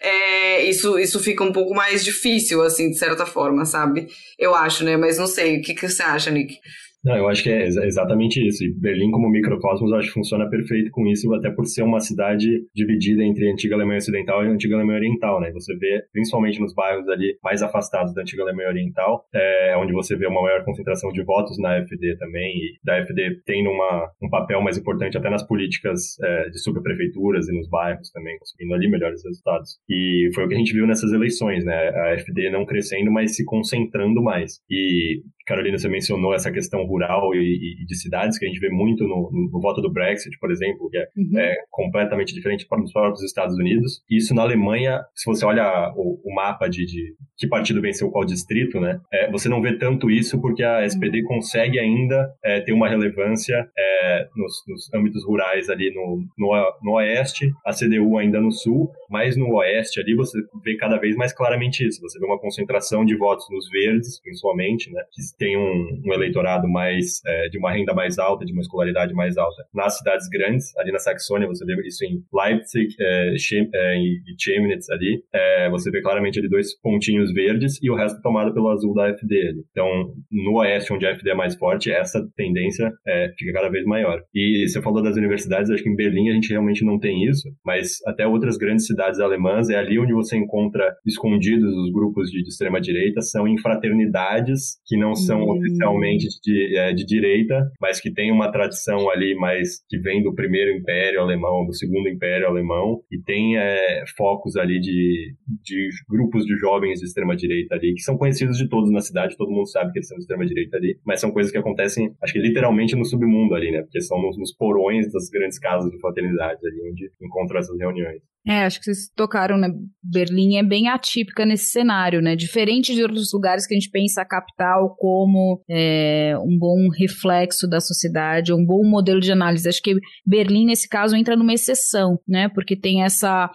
É, isso, isso fica um pouco mais difícil, assim, de certa forma, sabe? Eu acho, né? Mas não sei, o que, que você acha, Nick? Não, eu acho que é exatamente isso. E Berlim, como microcosmos, acho que funciona perfeito com isso, até por ser uma cidade dividida entre a antiga Alemanha Ocidental e a antiga Alemanha Oriental, né? Você vê, principalmente nos bairros ali mais afastados da antiga Alemanha Oriental, é onde você vê uma maior concentração de votos na AfD também, e da AfD tendo uma, um papel mais importante até nas políticas é, de subprefeituras e nos bairros também, conseguindo ali melhores resultados. E foi o que a gente viu nessas eleições, né? A AfD não crescendo, mas se concentrando mais. E Carolina, você mencionou essa questão rural e, e de cidades, que a gente vê muito no, no, voto do Brexit, por exemplo, que é, uhum. é completamente diferente dos próprios Estados Unidos. Isso na Alemanha, se você olha o, o mapa de, de, que partido venceu qual distrito, né, é, você não vê tanto isso porque a SPD uhum. consegue ainda é, ter uma relevância é, nos, nos, âmbitos rurais ali no, no, no oeste, a CDU ainda no sul, mas no oeste ali você vê cada vez mais claramente isso. Você vê uma concentração de votos nos verdes, principalmente, né, que tem um, um eleitorado mais é, de uma renda mais alta, de uma escolaridade mais alta. Nas cidades grandes, ali na Saxônia, você vê isso em Leipzig é, é, e Chemnitz ali, é, você vê claramente ali dois pontinhos verdes e o resto tomado pelo azul da FD. Ali. Então, no oeste, onde a FD é mais forte, essa tendência é, fica cada vez maior. E você falou das universidades, acho que em Berlim a gente realmente não tem isso, mas até outras grandes cidades alemãs, é ali onde você encontra escondidos os grupos de, de extrema-direita, são em fraternidades que não são hum. oficialmente de, é, de direita, mas que tem uma tradição ali mais que vem do primeiro império alemão, do segundo império alemão, e tem é, focos ali de, de grupos de jovens de extrema-direita ali, que são conhecidos de todos na cidade, todo mundo sabe que eles são de extrema-direita ali, mas são coisas que acontecem, acho que literalmente no submundo ali, né? Porque são nos, nos porões das grandes casas de fraternidade ali, onde encontram essas reuniões. É, acho que vocês tocaram, né? Berlim é bem atípica nesse cenário, né? Diferente de outros lugares que a gente pensa a capital como é, um bom reflexo da sociedade, um bom modelo de análise. Acho que Berlim, nesse caso, entra numa exceção, né? Porque tem essa.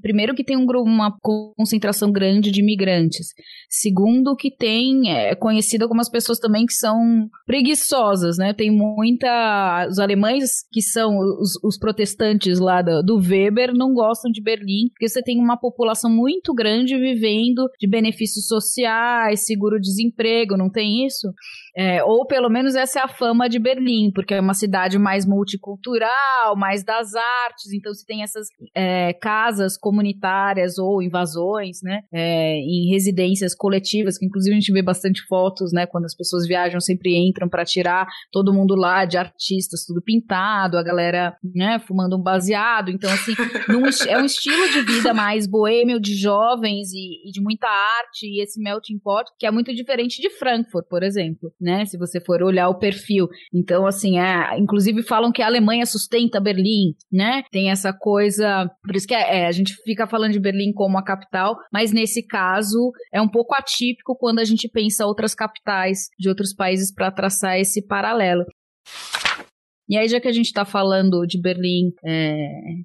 Primeiro, que tem um, uma concentração grande de imigrantes. Segundo, que tem. É conhecido algumas pessoas também que são preguiçosas, né? Tem muita. Os alemães, que são os, os protestantes lá do, do Weber, não gostam de Berlim, porque você tem uma população muito grande vivendo de benefícios sociais, seguro-desemprego, não tem isso? É, ou pelo menos essa é a fama de Berlim, porque é uma cidade mais multicultural, mais das artes, então você tem essas é, casas comunitárias ou invasões, né, é, em residências coletivas, que inclusive a gente vê bastante fotos, né, quando as pessoas viajam, sempre entram para tirar todo mundo lá de artistas, tudo pintado, a galera, né, fumando um baseado, então assim, num, é um estilo de vida mais boêmio, de jovens e, e de muita arte, e esse melting pot, que é muito diferente de Frankfurt, por exemplo, né? Se você for olhar o perfil. Então, assim, é, inclusive falam que a Alemanha sustenta Berlim, né? Tem essa coisa. Por isso que é, é, a gente fica falando de Berlim como a capital, mas nesse caso é um pouco atípico quando a gente pensa outras capitais de outros países para traçar esse paralelo. E aí, já que a gente está falando de Berlim é,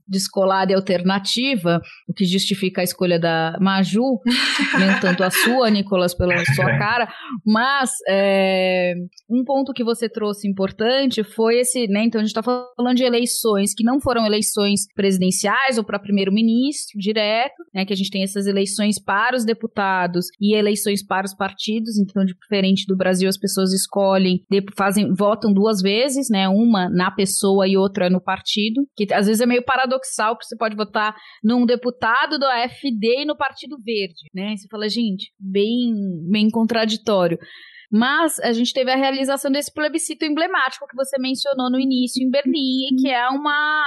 descolada e alternativa, o que justifica a escolha da Maju, nem tanto a sua, Nicolas, pela sua cara, mas é, um ponto que você trouxe importante foi esse, né? Então a gente está falando de eleições que não foram eleições presidenciais ou para primeiro-ministro direto, né? Que a gente tem essas eleições para os deputados e eleições para os partidos, então diferente do Brasil, as pessoas escolhem, fazem, votam duas vezes, né? Uma na pessoa e outra no partido, que às vezes é meio paradoxal, porque você pode votar num deputado do AFD e no Partido Verde, né? Você fala, gente, bem, bem contraditório. Mas a gente teve a realização desse plebiscito emblemático que você mencionou no início em Berlim, que é uma.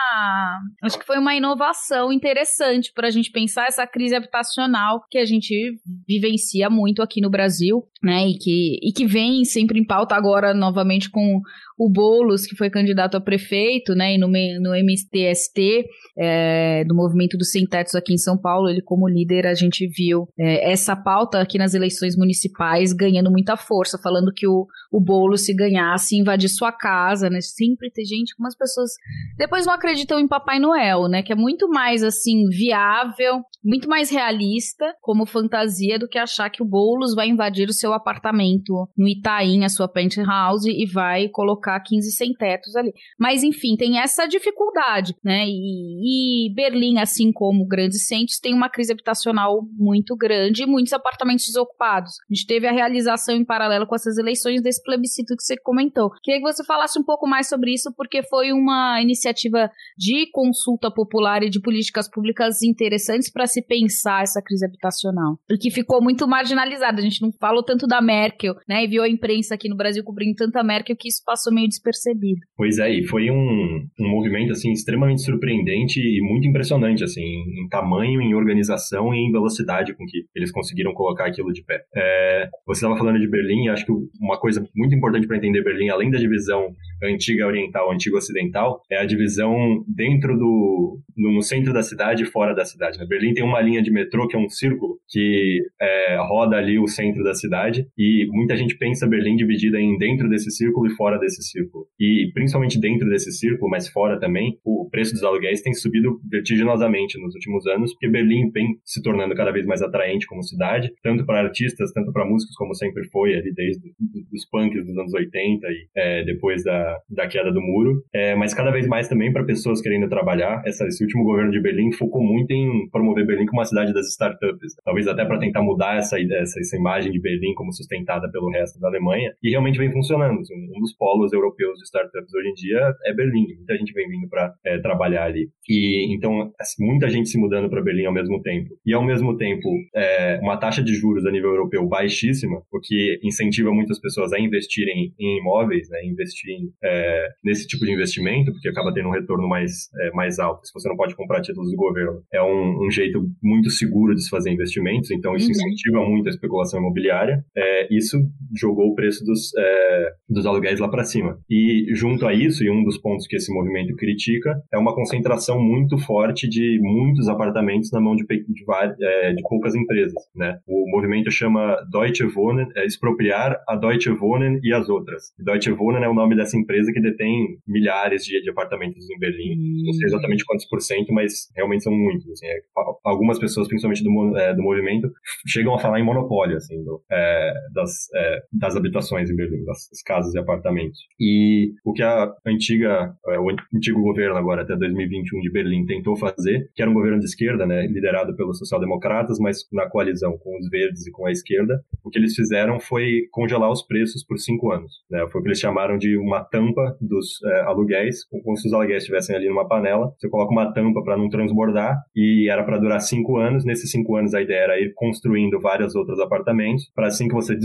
Acho que foi uma inovação interessante para a gente pensar essa crise habitacional que a gente vivencia muito aqui no Brasil, né? E que, e que vem sempre em pauta agora novamente com o Boulos, que foi candidato a prefeito, né, e no, no MTST, é, do movimento dos sem tetos aqui em São Paulo, ele como líder, a gente viu é, essa pauta aqui nas eleições municipais ganhando muita força falando que o, o bolo se ganhasse invadir sua casa, né? Sempre tem gente, como as pessoas depois não acreditam em Papai Noel, né? Que é muito mais assim viável, muito mais realista como fantasia do que achar que o Boulos vai invadir o seu apartamento no Itaim, a sua penthouse e vai colocar 15 sem tetos ali. Mas enfim, tem essa dificuldade, né? E, e Berlim, assim como grandes centros, tem uma crise habitacional muito grande e muitos apartamentos desocupados. A gente teve a realização em paralelo com essas eleições desse plebiscito que você comentou. Queria que você falasse um pouco mais sobre isso, porque foi uma iniciativa de consulta popular e de políticas públicas interessantes para se pensar essa crise habitacional. E que ficou muito marginalizada. A gente não falou tanto da Merkel, né? E viu a imprensa aqui no Brasil cobrindo tanta Merkel que isso passou meio despercebido. Pois é, e foi um, um movimento, assim, extremamente surpreendente e muito impressionante, assim, em tamanho, em organização e em velocidade com que eles conseguiram colocar aquilo de pé. É, você estava falando de Berlim, acho que uma coisa muito importante para entender Berlim, além da divisão antiga oriental, antiga ocidental, é a divisão dentro do. no centro da cidade e fora da cidade. Né? Berlim tem uma linha de metrô que é um círculo que é, roda ali o centro da cidade e muita gente pensa Berlim dividida em dentro desse círculo e fora desse círculo. E principalmente dentro desse círculo, mas fora também, o preço dos aluguéis tem subido vertiginosamente nos últimos anos, porque Berlim vem se tornando cada vez mais atraente como cidade, tanto para artistas, tanto para músicos, como sempre foi ali desde os punks dos anos 80 e é, depois da, da queda do muro, é, mas cada vez mais também para pessoas querendo trabalhar. Essa, esse último governo de Berlim focou muito em promover Berlim como uma cidade das startups, talvez até para tentar mudar essa, essa, essa imagem de Berlim como sustentada pelo resto da Alemanha, e realmente vem funcionando. Assim, um dos polos europeus de startups hoje em dia é Berlim, muita gente vem vindo para é, trabalhar ali. E então, muita gente se mudando para Berlim ao mesmo tempo. E ao mesmo tempo, é, uma taxa de juros a nível europeu baixíssima, o que incentiva muitas pessoas a investirem em imóveis, né, investir é, nesse tipo de investimento, porque acaba tendo um retorno mais, é, mais alto. Se você não pode comprar títulos do governo, é um, um jeito muito seguro de se fazer investimentos, então isso uhum. incentiva muito a especulação imobiliária. É, isso jogou o preço dos, é, dos aluguéis lá para cima. E junto a isso, e um dos pontos que esse movimento critica, é uma concentração muito forte de muitos apartamentos na mão de, de, é, de poucas empresas. Né? O movimento chama Deutsche Wohnen, é expropriar a Deutsche Wohnen e as outras. Deutsche Wohnen é o nome dessa empresa que detém milhares de, de apartamentos em Berlim. Não sei exatamente quantos por cento, mas realmente são muitos. Assim, é, algumas pessoas, principalmente do, é, do movimento, chegam a falar em monopólio assim, do, é, das, é, das habitações em Berlim, das, casas e apartamentos. E o que a antiga, é, o antigo governo agora, até 2021 de Berlim, tentou fazer, que era um governo de esquerda, né, liderado pelos social-democratas, mas na coalizão com os verdes e com a esquerda, o que eles fizeram foi congelar os preços por cinco anos. Né, foi o que eles chamaram de uma tampa dos é, aluguéis, como se os aluguéis estivessem ali numa panela. Você coloca uma tampa para não transbordar e era para durar cinco anos. Nesses cinco anos a ideia era ir construindo vários outros apartamentos para assim que você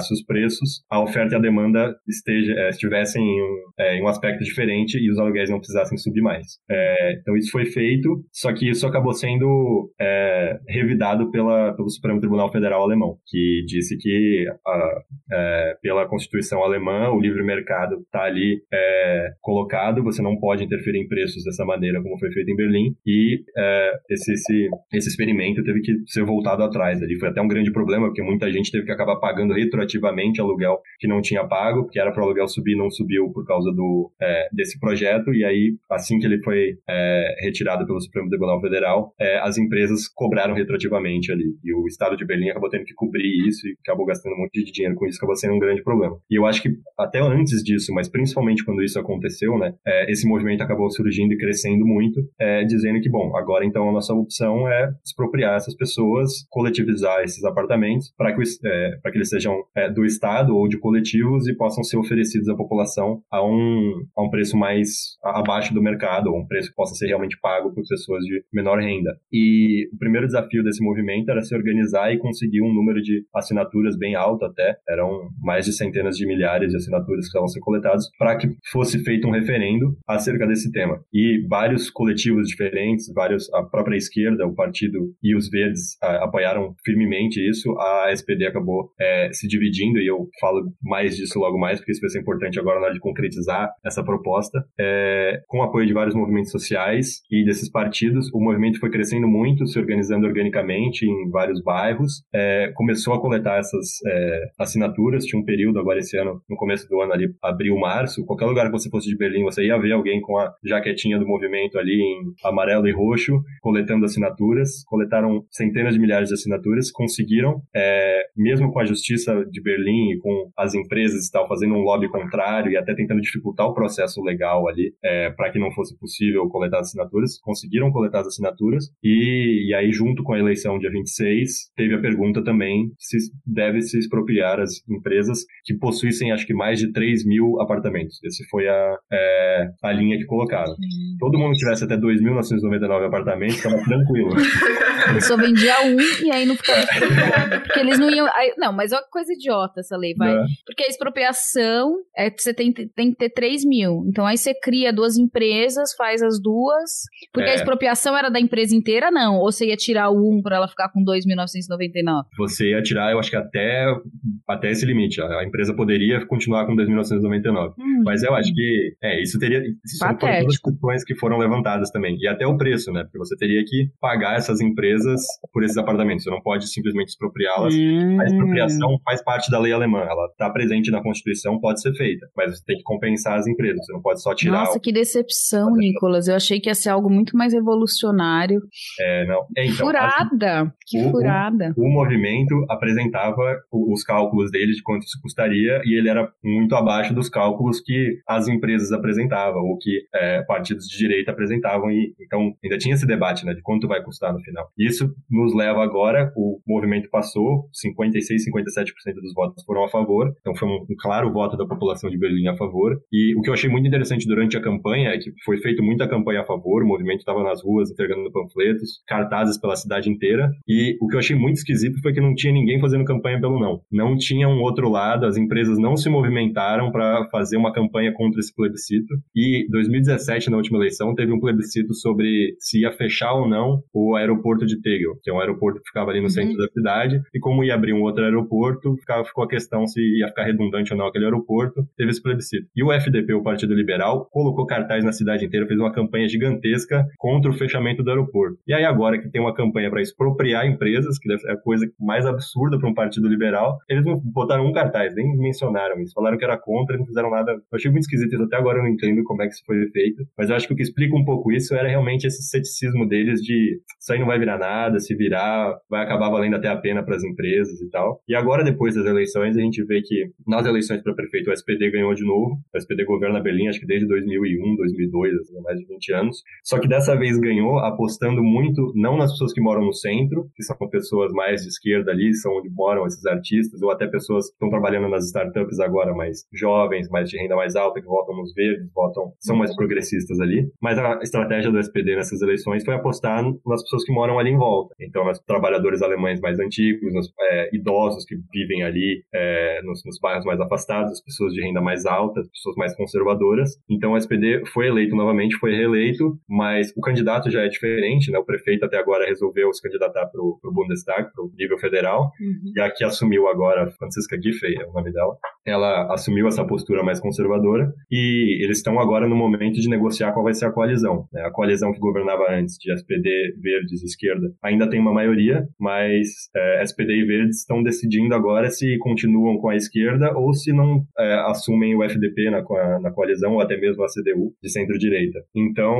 descongelasse os preços, a oferta e a demanda esteja, é, estivessem em um, é, em um, aspecto diferente e os aluguéis não precisassem subir mais. É, então isso foi feito, só que isso acabou sendo revidado pela, pelo Supremo Tribunal Federal alemão, que disse que a, pela Constituição alemã o livre mercado está ali colocado, você não pode interferir em preços dessa maneira como foi feito em Berlim, e esse, esse, esse experimento teve que ser voltado atrás. Ali foi até um grande problema, porque muita gente teve que acabar pagando retroativamente aluguel que não tinha pago, porque era para o aluguel subir não subiu por causa do, é, desse projeto, e aí, assim que ele foi é, retirado pelo Supremo Tribunal Federal, é, as empresas cobraram retroativamente ali, e o Estado de Berlim acabou tendo que cobrir isso e acabou gastando um monte de dinheiro com isso, acabou sendo um grande problema. E eu acho que até antes disso, mas principalmente quando isso aconteceu, né, é, esse movimento acabou surgindo e crescendo muito, é, dizendo que, bom, agora então a nossa opção é expropriar essas pessoas, coletivizar esses apartamentos para que, é, que eles sejam é, do Estado ou de coletivos e possam ser oferecidos à população a um, a um preço mais abaixo do mercado, ou um preço que possa ser realmente pago por pessoas de menor renda. E o primeiro desafio desse movimento era se organizar e conseguir um número de assinaturas bem alto até, eram mais de centenas de milhares de assinaturas que estavam sendo coletadas para que fosse feito um referendo acerca desse tema. E vários coletivos diferentes, vários a própria esquerda, o partido e os verdes a, apoiaram firmemente isso. A SPD acabou é, se dividindo e eu falo mais disso logo mais porque isso vai ser importante agora na hora de concretizar essa proposta. É, com apoio de vários movimentos sociais e desses partidos, o movimento foi crescendo muito, se organizando organicamente em vários bairros. É, começou a coletar essas é, assinaturas. Tinha um período agora esse ano, no começo do ano ali, abril, março. Qualquer lugar que você fosse de Berlim, você ia ver alguém com a jaquetinha do movimento ali em amarelo e roxo, coletando assinaturas. Coletaram centenas de milhares de assinaturas, conseguiram, é, mesmo com a justiça de Berlim e com as empresas e tal, fazendo um lobby contrário e até tentando dificultar o processo legal ali, é, para que não fosse possível coletar assinaturas, conseguiram coletar as assinaturas. E, e aí, junto com a eleição dia 26, teve a pergunta também se deve se expropriar as empresas que possuíssem, acho que mais de 3 mil apartamentos. Esse foi a, é, a linha que colocaram. Todo mundo tivesse até 2.999 apartamentos, estava tranquilo. Só vendia um e aí não ficava expropriado. Porque eles não iam. Aí, não, mas é uma coisa idiota essa lei, vai. É. Porque a expropriação é você tem, tem que ter 3 mil. Então aí você cria duas empresas, faz as duas. Porque é. a expropriação era da empresa inteira, não? Ou você ia tirar o um para ela ficar com 2.999? Você ia tirar, eu acho que até, até esse limite. A empresa poderia continuar com 2.999. Hum, Mas eu acho que é, isso teria. Isso são todas as questões que foram levantadas também. E até o preço, né? Porque você teria que pagar essas empresas por esses apartamentos. Você não pode simplesmente expropriá-las. Hum. A expropriação faz parte da lei alemã. Ela está presente na Constituição, pode ser feita. Mas você tem que compensar as empresas. Você não pode só tirar. Nossa, o... que decepção, Nicolas. Eu achei que ia ser algo muito mais revolucionário. É, não. É, então, furada! Assim, que o, furada. O, o movimento apresentava os cálculos dele de quanto isso custaria e ele era muito abaixo dos cálculos que as empresas apresentavam ou que é, partidos de direita apresentavam. E, então, ainda tinha esse debate né, de quanto vai custar no final. Isso nos leva agora, o movimento passou, 56, 57% dos votos foram a favor, então foi um, um, claro voto da população de Berlim a favor. E o que eu achei muito interessante durante a campanha é que foi feito muita campanha a favor, o movimento estava nas ruas entregando panfletos, cartazes pela cidade inteira. E o que eu achei muito esquisito foi que não tinha ninguém fazendo campanha pelo não. Não tinha um outro lado, as empresas não se movimentaram para fazer uma campanha contra esse plebiscito. E 2017, na última eleição, teve um plebiscito sobre se ia fechar ou não o aeroporto de Tegel, que é um aeroporto que ficava ali no uhum. centro da cidade. E como ia abrir um outro aeroporto, ficava, ficou a questão se ia ficar redundante ou não aquele aeroporto. Teve esse plebiscito. E o FDP, o Partido Liberal, colocou cartaz na cidade inteira, fez uma campanha gigantesca contra o fechamento do aeroporto. E aí agora que tem uma campanha para expropriar empresas, que é a coisa mais absurda para um partido liberal, eles não botaram um cartaz, nem mencionaram isso. Falaram que era contra, não fizeram nada. Eu achei muito esquisito isso. Até agora eu não entendo como é que isso foi feito. Mas eu acho que o que explica um pouco isso era realmente esse ceticismo deles de isso aí não vai virar nada, se virar, vai acabar valendo até a pena para as empresas e tal. E agora, depois das eleições, a gente vê que nas eleições para prefeito o SPD ganhou de novo. O SPD governa Berlim, acho que desde 2001, 2002, assim, mais de 20 anos. Só que dessa vez ganhou apostando muito, não nas pessoas que moram no centro, que são pessoas mais de esquerda ali, são onde moram esses artistas, ou até pessoas que estão trabalhando nas startups agora, mais jovens, mais de renda mais alta, que votam nos verdes, votam, são mais progressistas ali. Mas a estratégia do SPD nessas eleições foi apostar nas pessoas que moram ali em volta. Então, nos trabalhadores alemães mais antigos, nos é, idosos que vivem ali é, nos, nos, bairros mais afastados, as pessoas de renda mais alta, as pessoas mais conservadoras. Então, o SPD foi eleito novamente, foi reeleito, mas o candidato já é diferente, né? O prefeito até agora resolveu se candidatar para o Bundestag, para o nível federal, uhum. e a que assumiu agora, Francisca Giffey é o nome dela, ela assumiu essa postura mais conservadora, e eles estão agora no momento de negociar qual vai ser a coalizão. Né? A coalizão que governava antes, de SPD, Verdes e Esquerda, ainda tem uma maioria, mas é, SPD e Verdes estão decidindo agora se continuam com a esquerda ou se não é, assumem o FDP na, na coalizão, ou até mesmo a CDU de centro-direita. Então,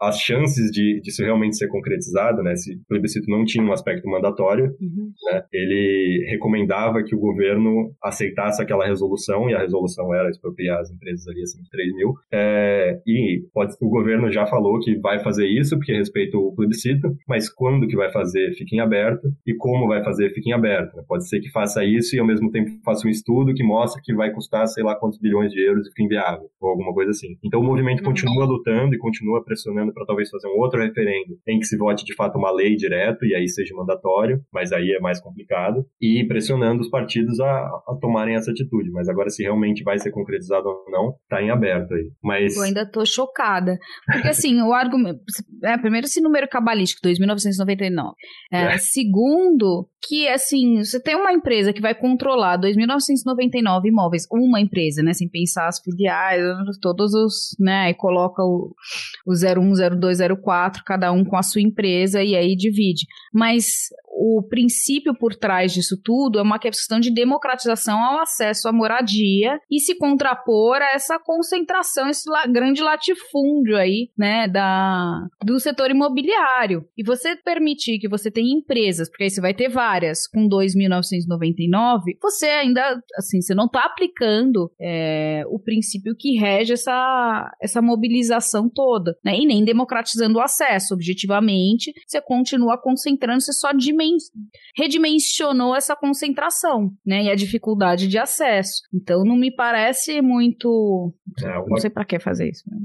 as chances de, de isso realmente ser concretizado, né, se o plebiscito não tinha um aspecto mandatório, uhum. né, ele recomendava que o governo aceitasse aquela resolução, e a resolução era expropriar as empresas ali acima de 3 mil, é, e pode, o governo já falou que vai fazer isso, porque respeita o plebiscito, mas quando que vai fazer fica em aberto, e como vai fazer fica em aberto. Né? Pode ser que faça isso e ao mesmo tempo faça um estudo que mostra que vai custar sei lá quantos bilhões de euros e fica inviável, ou alguma coisa assim. Então o movimento uhum. continua lutando e continua pressionando para talvez fazer um outro referendo em que se vote de fato uma lei direto e aí seja mandatório, mas aí é mais complicado, e pressionando os partidos a, a tomarem essa atitude. Mas agora, se realmente vai ser concretizado, ou não, está em aberto aí. Mas... Eu ainda tô chocada. Porque assim, o argumento. É, primeiro, esse número cabalístico, 2.999. É, é. Segundo, que assim, você tem uma empresa que vai controlar 2.999 imóveis, uma empresa, né? Sem pensar as filiais, todos os. né? E coloca o, o 01, 02, 04, cada um com a sua empresa, e aí divide. Mas o princípio por trás disso tudo é uma questão de democratização ao acesso à moradia e se contrapor a essa concentração, esse grande latifúndio aí, né, da, do setor imobiliário. E você permitir que você tenha empresas, porque aí você vai ter várias, com 2.999, você ainda, assim, você não está aplicando é, o princípio que rege essa, essa mobilização toda, né, e nem democratizando o acesso. Objetivamente, você continua concentrando, você só diminui redimensionou essa concentração, né? E a dificuldade de acesso. Então não me parece muito. É, uma... Não sei para que fazer isso. Né?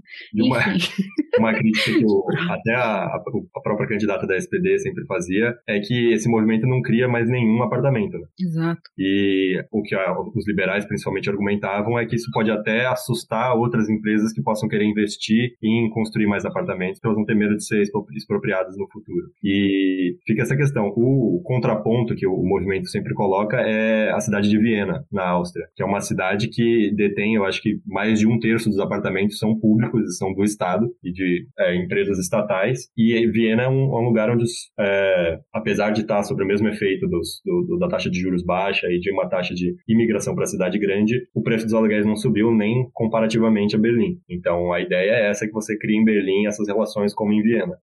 Uma, uma crítica que até a, a, própria candidata da SPD sempre fazia é que esse movimento não cria mais nenhum apartamento. Né? Exato. E o que a, os liberais principalmente argumentavam é que isso pode até assustar outras empresas que possam querer investir em construir mais apartamentos, porque elas vão ter medo de ser expropriadas no futuro. E fica essa questão. O o contraponto que o movimento sempre coloca é a cidade de Viena, na Áustria, que é uma cidade que detém, eu acho que mais de um terço dos apartamentos são públicos são do Estado e de é, empresas estatais. E Viena é um, é um lugar onde, é, apesar de estar sob o mesmo efeito dos, do, da taxa de juros baixa e de uma taxa de imigração para a cidade grande, o preço dos aluguéis não subiu nem comparativamente a Berlim. Então a ideia é essa que você cria em Berlim essas relações como em Viena.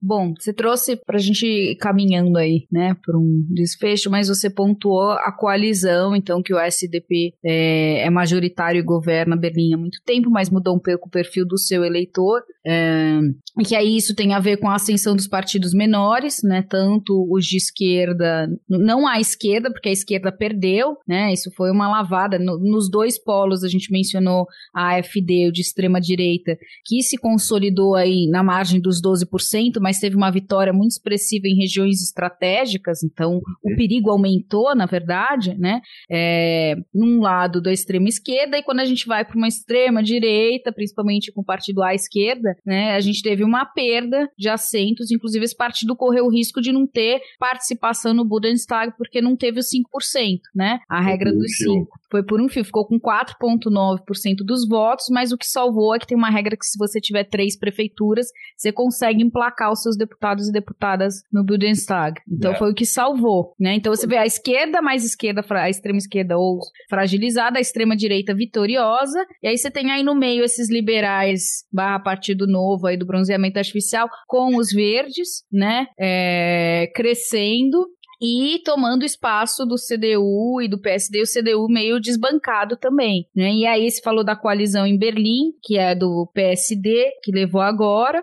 Bom, você trouxe para a gente ir caminhando aí, né, por um desfecho, mas você pontuou a coalizão, então, que o SDP é, é majoritário e governa Berlim há muito tempo, mas mudou um pouco o perfil do seu eleitor, é, e que aí isso tem a ver com a ascensão dos partidos menores, né, tanto os de esquerda, não a esquerda, porque a esquerda perdeu, né, isso foi uma lavada, no, nos dois polos a gente mencionou a AFD, o de extrema direita, que se consolidou aí na margem dos 12%, mas teve uma vitória muito expressiva em regiões estratégicas, então o uhum. perigo aumentou, na verdade, né? É, num lado da extrema esquerda, e quando a gente vai para uma extrema direita, principalmente com o partido à esquerda, né? A gente teve uma perda de assentos, inclusive esse partido correu o risco de não ter participação no Bundestag porque não teve os 5%, né? A regra dos 5%. Foi por um fio, ficou com 4,9% dos votos, mas o que salvou é que tem uma regra que se você tiver três prefeituras, você consegue emplacar os seus deputados e deputadas no Bundestag. Então é. foi o que salvou, né? Então você vê a esquerda mais esquerda, a extrema esquerda ou fragilizada, a extrema direita vitoriosa, e aí você tem aí no meio esses liberais barra partido novo aí do bronzeamento artificial com os verdes, né? É, crescendo e tomando espaço do CDU e do PSD, o CDU meio desbancado também, né? E aí se falou da coalizão em Berlim, que é do PSD, que levou agora,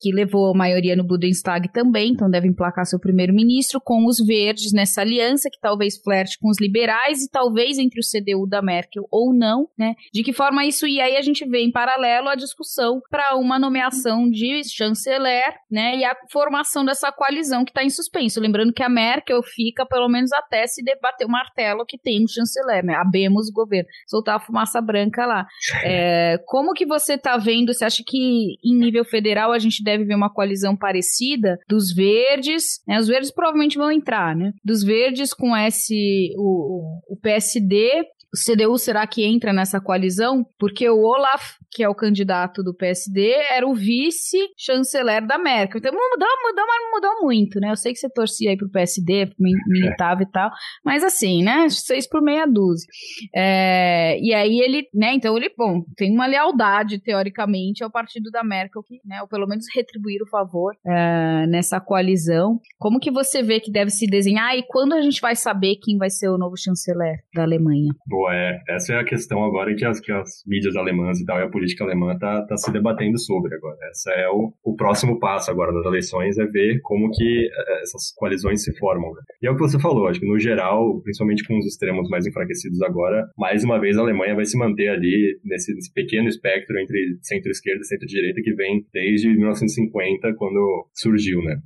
que levou a maioria no Bundestag também, então deve emplacar seu primeiro-ministro, com os verdes nessa aliança, que talvez flerte com os liberais e talvez entre o CDU da Merkel ou não, né? De que forma isso, e aí a gente vê em paralelo a discussão para uma nomeação de chanceler, né? E a formação dessa coalizão que está em suspenso. Lembrando que a Merkel Merkel fica pelo menos até se debater o martelo que tem o chanceler, né? Abemos o governo, soltar a fumaça branca lá. É, como que você está vendo? Você acha que em nível federal a gente deve ver uma coalizão parecida dos verdes? Né? Os verdes provavelmente vão entrar, né? Dos verdes com esse o, o PSD o CDU será que entra nessa coalizão? Porque o Olaf, que é o candidato do PSD, era o vice-chanceler da Merkel. Então mudou, mudou, mas não mudou muito, né? Eu sei que você torcia aí pro PSD, militava e tal, mas assim, né? Seis por meia dúzia. É, e aí ele, né? Então ele, bom, tem uma lealdade, teoricamente, ao partido da Merkel, que, né? Ou pelo menos retribuir o favor é, nessa coalizão. Como que você vê que deve se desenhar e quando a gente vai saber quem vai ser o novo chanceler da Alemanha? Boa, é. Essa é a questão agora que as, que as mídias alemãs e tal, e a política alemã tá, tá se debatendo sobre agora. Essa é o, o próximo passo agora das eleições, é ver como que é, essas coalizões se formam. Né? E é o que você falou, acho que no geral, principalmente com os extremos mais enfraquecidos agora, mais uma vez a Alemanha vai se manter ali nesse, nesse pequeno espectro entre centro-esquerda e centro-direita que vem desde 1950, quando surgiu, né?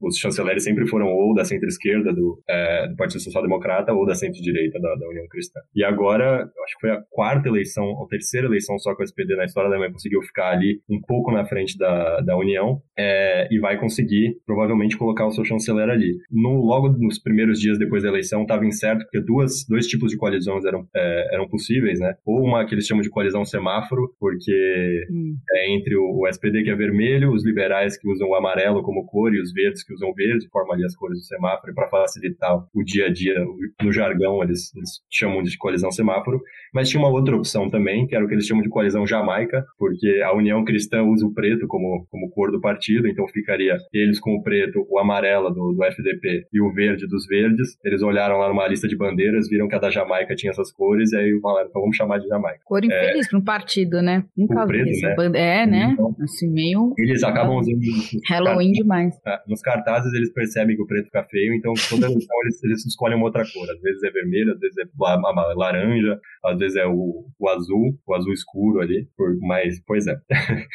Os chanceleres sempre foram ou da centro-esquerda do, é, do Partido Social Democrata ou da centro-direita da, da União Cristã. E agora agora, acho que foi a quarta eleição, ou terceira eleição só que o SPD na história da Alemanha conseguiu ficar ali um pouco na frente da, da União é, e vai conseguir provavelmente colocar o seu chanceler ali. No, logo nos primeiros dias depois da eleição estava incerto porque duas, dois tipos de coalizões eram, é, eram possíveis, né? Ou uma que eles chamam de coalizão semáforo, porque hum. é entre o, o, SPD que é vermelho, os liberais que usam o amarelo como cor e os verdes que usam verde, formam ali as cores do semáforo para facilitar o dia a dia, no jargão eles, eles chamam de coalizão semáforo. Mas tinha uma outra opção também, que era o que eles chamam de coalizão jamaica, porque a União Cristã usa o preto como, como cor do partido, então ficaria eles com o preto, o amarelo do, do FDP e o verde dos verdes. Eles olharam lá numa lista de bandeiras, viram que a da Jamaica tinha essas cores, e aí falaram, então vamos chamar de Jamaica. Cor infeliz é, para um partido, né? Nunca preto, né? Band... É, né? Então, assim, meio... Eles acabam usando... Halloween demais. É, nos cartazes eles percebem que o preto fica feio, então toda eleição eles, eles escolhem uma outra cor. Às vezes é vermelho, às vezes é laranja, às vezes é o, o azul, o azul escuro ali, por mais, pois é.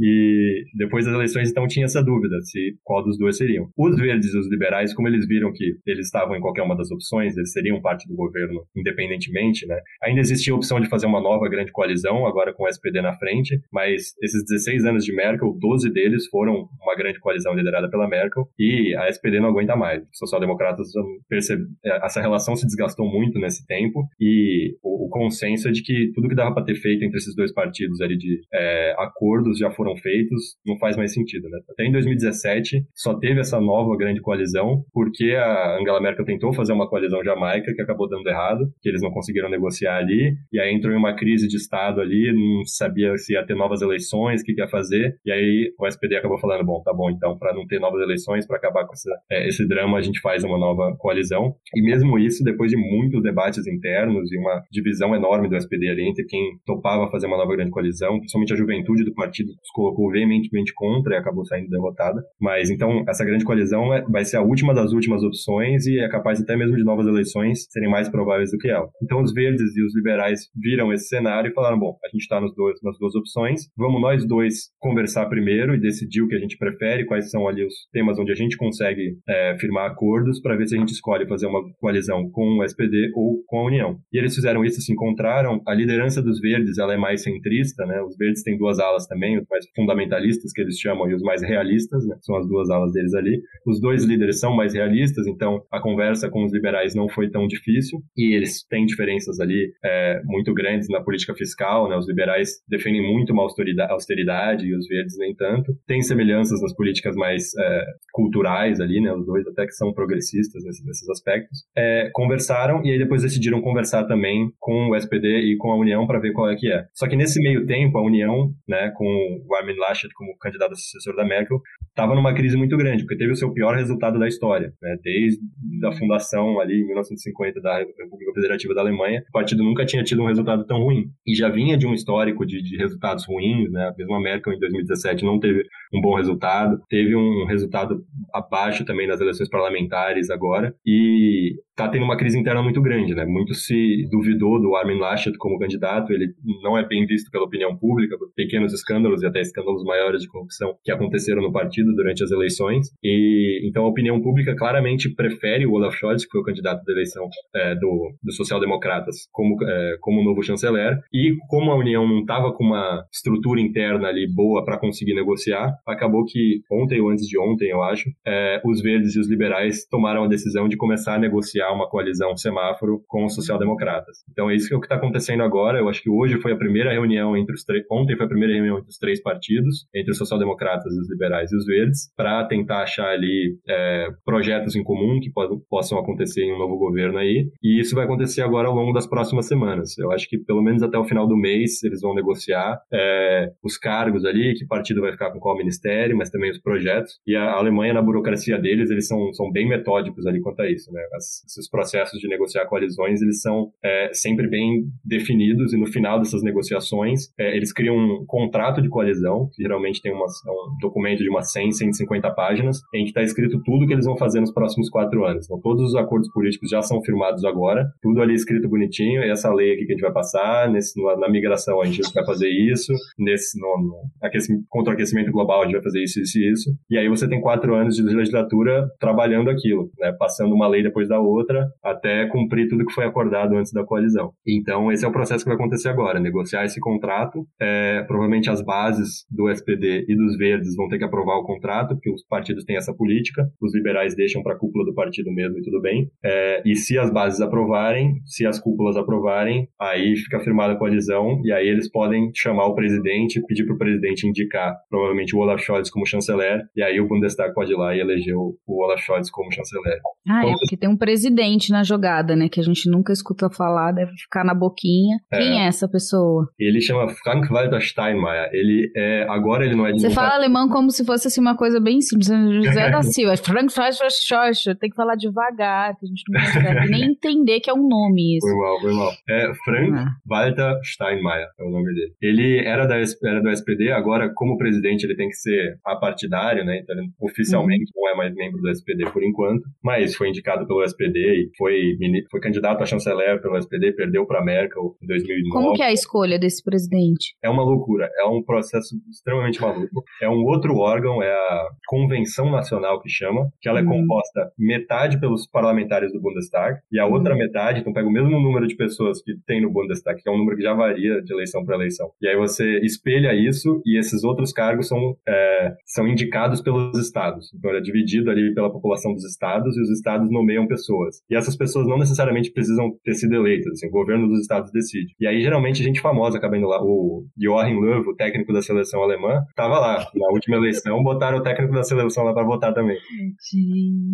e depois das eleições, então, tinha essa dúvida se qual dos dois seriam. Os verdes e os liberais, como eles viram que eles estavam em qualquer uma das opções, eles seriam parte do governo independentemente, né? Ainda existia a opção de fazer uma nova grande coalizão, agora com o SPD na frente, mas esses 16 anos de Merkel, 12 deles foram uma grande coalizão liderada pela Merkel e a SPD não aguenta mais. Os social-democratas percebem, essa relação se desgastou muito nesse tempo e o, o consenso é de que tudo que dava para ter feito entre esses dois partidos ali de é, acordos já foram feitos, não faz mais sentido, né? Até em 2017 só teve essa nova grande coalizão porque a Angela Merkel tentou fazer uma coalizão jamaica que acabou dando errado, que eles não conseguiram negociar ali, e aí entrou em uma crise de Estado ali, não sabia se ia ter novas eleições, o que, ia fazer, e aí o SPD acabou falando, bom, tá bom, então, para não ter novas eleições, para acabar com essa, é, esse drama, a gente faz uma nova coalizão. E mesmo isso, depois de muitos debates internos e uma divisão enorme do SPD ali entre quem topava fazer uma nova grande coalizão, principalmente a juventude do partido se colocou veementemente contra e acabou saindo derrotada. Mas então, essa grande coalizão é, vai ser a última das últimas opções e é capaz até mesmo de novas eleições serem mais prováveis do que ela. Então, os verdes e os liberais viram esse cenário e falaram: bom, a gente está nas duas opções, vamos nós dois conversar primeiro e decidir o que a gente prefere, quais são ali os temas onde a gente consegue é, firmar acordos para ver se a gente escolhe fazer uma coalizão com o SPD ou com a União. E eles fizeram isso, se encontraram. A liderança dos verdes ela é mais centrista, né? Os verdes têm duas alas também, os mais fundamentalistas que eles chamam e os mais realistas, né? São as duas alas deles ali. Os dois líderes são mais realistas, então a conversa com os liberais não foi tão difícil e eles têm diferenças ali é, muito grandes na política fiscal, né? Os liberais defendem muito uma austeridade e os verdes nem tanto. Tem semelhanças nas políticas mais é, culturais ali, né? Os dois até que são progressistas nesses, nesses aspectos. É, conversaram e aí depois decidiram conversar também com o SPD e com a União para ver qual é que é. Só que nesse meio tempo, a União, né, com o Armin Laschet como candidato a sucessor da Merkel, estava numa crise muito grande, porque teve o seu pior resultado da história, né? Desde a fundação ali em 1950 da República Federativa da Alemanha, o partido nunca tinha tido um resultado tão ruim. E já vinha de um histórico de, de resultados ruins, né? A Merkel em 2017 não teve um bom resultado, teve um resultado abaixo também nas eleições parlamentares agora, e está tendo uma crise interna muito grande, né? Muito se duvidou do Armin Laschet como candidato, ele não é bem visto pela opinião pública, por pequenos escândalos e até escândalos maiores de corrupção que aconteceram no partido durante as eleições. E então a opinião pública claramente prefere o Olaf Scholz, que foi o candidato da eleição é, do, do social-democratas, como é, como novo chanceler. E como a União não estava com uma estrutura interna ali boa para conseguir negociar, acabou que ontem ou antes de ontem, eu acho, é, os verdes e os liberais tomaram a decisão de começar a negociar uma coalizão semáforo com os social-democratas. Então é isso que é está acontecendo agora. Eu acho que hoje foi a primeira reunião entre os três, ontem foi a primeira reunião entre os três partidos, entre os social-democratas, os liberais e os verdes, para tentar achar ali é, projetos em comum que possam acontecer em um novo governo aí. E isso vai acontecer agora ao longo das próximas semanas. Eu acho que pelo menos até o final do mês eles vão negociar é, os cargos ali, que partido vai ficar com qual ministério, mas também os projetos. E a Alemanha, na burocracia deles, eles são, são bem metódicos ali quanto a isso, né? As, esses processos de negociar coalizões, eles são é, sempre bem definidos e no final dessas negociações, é, eles criam um contrato de, coalizão, que geralmente tem uma, um documento de umas 100, 150 páginas, em que está escrito tudo que eles vão fazer nos próximos quatro anos. Então, todos os acordos políticos já são firmados agora, tudo ali escrito bonitinho, essa lei aqui que a gente vai passar, nesse, na migração a gente vai fazer isso, nesse, no, no aquecimento, contra o aquecimento global a gente vai fazer isso, isso e isso. E aí você tem quatro anos de legislatura trabalhando aquilo, né, passando uma lei depois da outra, até cumprir tudo que foi acordado antes da coalizão. Então, esse é o processo que vai acontecer agora, negociar esse contrato, é, provavelmente as bases do SPD e dos Verdes vão ter que aprovar o contrato, porque os partidos têm essa política, os liberais deixam para a cúpula do partido mesmo e tudo bem. É, e se as bases aprovarem, se as cúpulas aprovarem, aí fica firmada a coalizão e aí eles podem chamar o presidente, pedir para o presidente indicar provavelmente o Olaf Scholz como chanceler e aí o Bundestag pode ir lá e eleger o, Olaf Scholz como chanceler. Ah, é, porque tem um presidente na jogada, né, que a gente nunca escuta falar, deve ficar na boquinha. É. Quem é essa pessoa? Ele chama Frank-Walter Steinmeier. Ele é, agora ele não é de Você fala alemão como se fosse assim, uma coisa bem simples. José da Silva, Frank-Walter Steinmeier, tem que falar devagar, que a gente não consegue nem entender que é um nome isso. Foi mal, foi mal. É Frank ah. Walter Steinmeier, é o nome dele. Ele era, da, era do SPD, agora como presidente ele tem que ser apartidário, né, então oficialmente uhum. não é mais membro do SPD por enquanto, mas foi indicado pelo SPD e foi, foi candidato a chanceler pelo SPD, perdeu para Merkel em 2009. Como que é a escolha desse presidente? É uma loucura, é um processo extremamente maluco. É um outro órgão, é a Convenção Nacional que chama, que ela é uhum. composta metade pelos parlamentares do Bundestag e a outra uhum. metade, então pega o mesmo número de pessoas que tem no Bundestag, que é um número que já varia de eleição para eleição. E aí você espelha isso e esses outros cargos são, é, são indicados pelos estados. Então ele é dividido ali pela população dos estados e os estados nomeiam pessoas. E essas pessoas não necessariamente precisam ter sido eleitas, assim, o governo dos estados decide. E aí geralmente gente famosa acaba indo lá. O Joachim Löw, o técnico da seleção alemã, estava lá. Na última eleição botaram o técnico da seleção lá para votar também. Gente.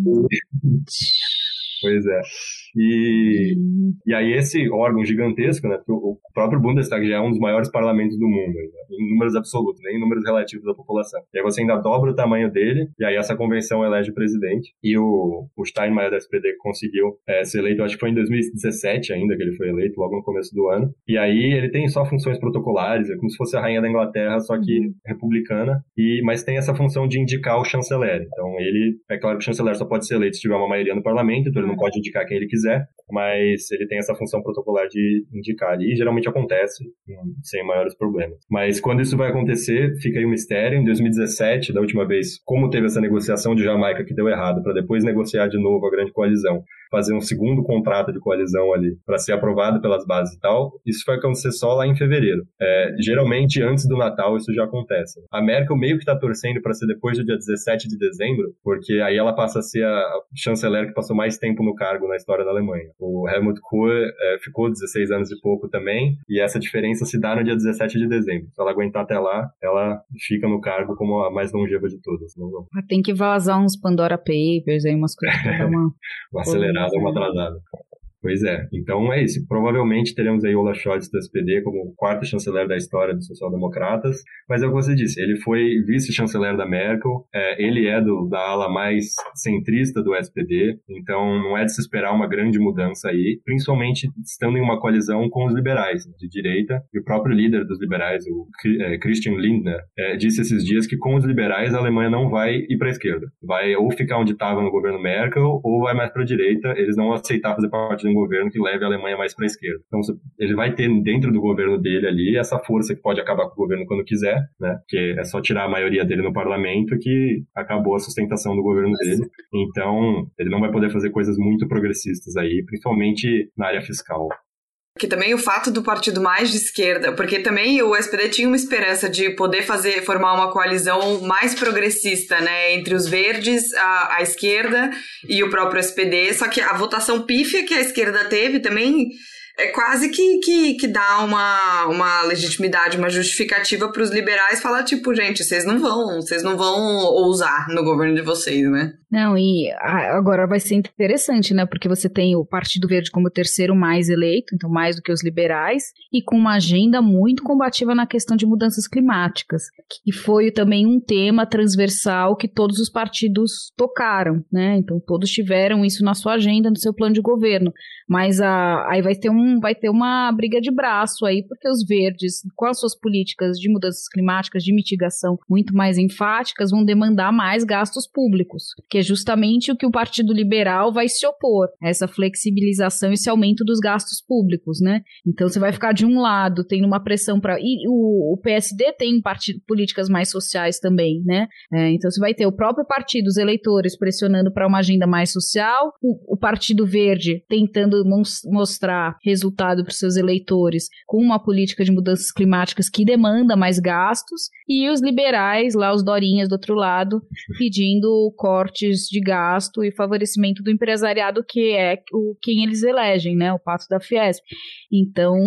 Pois é. E, uhum. e aí esse órgão gigantesco, né, o próprio Bundestag já é um dos maiores parlamentos do mundo, né, em números absolutos, nem em números relativos da população. E aí você ainda dobra o tamanho dele, e aí essa convenção elege o presidente, e o, o Steinmeier da SPD conseguiu é, ser eleito, acho que foi em 2017 ainda que ele foi eleito, logo no começo do ano. E aí ele tem só funções protocolares, é como se fosse a rainha da Inglaterra, só que uhum. republicana, e mas tem essa função de indicar o chanceler. Então ele, é claro que o chanceler só pode ser eleito se tiver uma maioria no parlamento, então ele não pode indicar quem ele quiser quiser, mas ele tem essa função protocolar de indicar e geralmente acontece sem maiores problemas. Mas quando isso vai acontecer, fica aí um mistério. Em 2017, da última vez, como teve essa negociação de Jamaica que deu errado, para depois negociar de novo a grande coalizão, fazer um segundo contrato de coalizão ali para ser aprovado pelas bases e tal, isso vai acontecer só lá em fevereiro. É, geralmente, antes do Natal, isso já acontece. A Merkel meio que está torcendo para ser depois do dia 17 de dezembro, porque aí ela passa a ser a chanceler que passou mais tempo no cargo na história da Alemanha. O Helmut Kohl é, ficou 16 anos e pouco também, e essa diferença se dá no dia 17 de dezembro. Se ela aguentar até lá, ela fica no cargo como a mais longeva de todas. Não, não. Tem que vazar uns Pandora Papers aí, umas coisas pra dar uma... uma acelerada, uma atrasada. Pois é. Então é isso. Provavelmente teremos aí Olaf Scholz do SPD como quarto chanceler da história dos social-democratas. Mas é o que você disse, ele foi vice-chanceler da Merkel, é, ele é do, da ala mais centrista do SPD, então não é de se esperar uma grande mudança aí, principalmente estando em uma coalizão com os liberais de direita. E o próprio líder dos liberais, o é, Christian Lindner, é, disse esses dias que com os liberais a Alemanha não vai ir para a esquerda. Vai ou ficar onde estava no governo Merkel ou vai mais para a direita. Eles não aceitar fazer parte um governo que leve a Alemanha mais para a esquerda. Então, ele vai ter dentro do governo dele ali essa força que pode acabar com o governo quando quiser, né? Porque é só tirar a maioria dele no parlamento que acabou a sustentação do governo dele. Então, ele não vai poder fazer coisas muito progressistas aí, principalmente na área fiscal que também o fato do partido mais de esquerda, porque também o SPD tinha uma esperança de poder fazer formar uma coalizão mais progressista, né, entre os verdes, a, a esquerda e o próprio SPD, só que a votação pífia que a esquerda teve também é quase que, que, que dá uma, uma legitimidade, uma justificativa para os liberais falar, tipo, gente, vocês não vão, vocês não vão ousar no governo de vocês, né? Não, e agora vai ser interessante, né? Porque você tem o Partido Verde como o terceiro mais eleito, então mais do que os liberais, e com uma agenda muito combativa na questão de mudanças climáticas, que foi também um tema transversal que todos os partidos tocaram, né? Então todos tiveram isso na sua agenda, no seu plano de governo. Mas a, aí vai ter um vai ter uma briga de braço aí, porque os verdes, com as suas políticas de mudanças climáticas, de mitigação muito mais enfáticas, vão demandar mais gastos públicos, que é justamente o que o Partido Liberal vai se opor, essa flexibilização, esse aumento dos gastos públicos, né? Então você vai ficar de um lado tendo uma pressão para e o, o, PSD tem partido, políticas mais sociais também, né? É, então você vai ter o próprio partido, os eleitores pressionando para uma agenda mais social, o, o Partido Verde tentando mostrar resultado para seus eleitores com uma política de mudanças climáticas que demanda mais gastos, e os liberais, lá os Dorinhas do outro lado, pedindo cortes de gasto e favorecimento do empresariado, que é o quem eles elegem, né? O pato da Fiesp. Então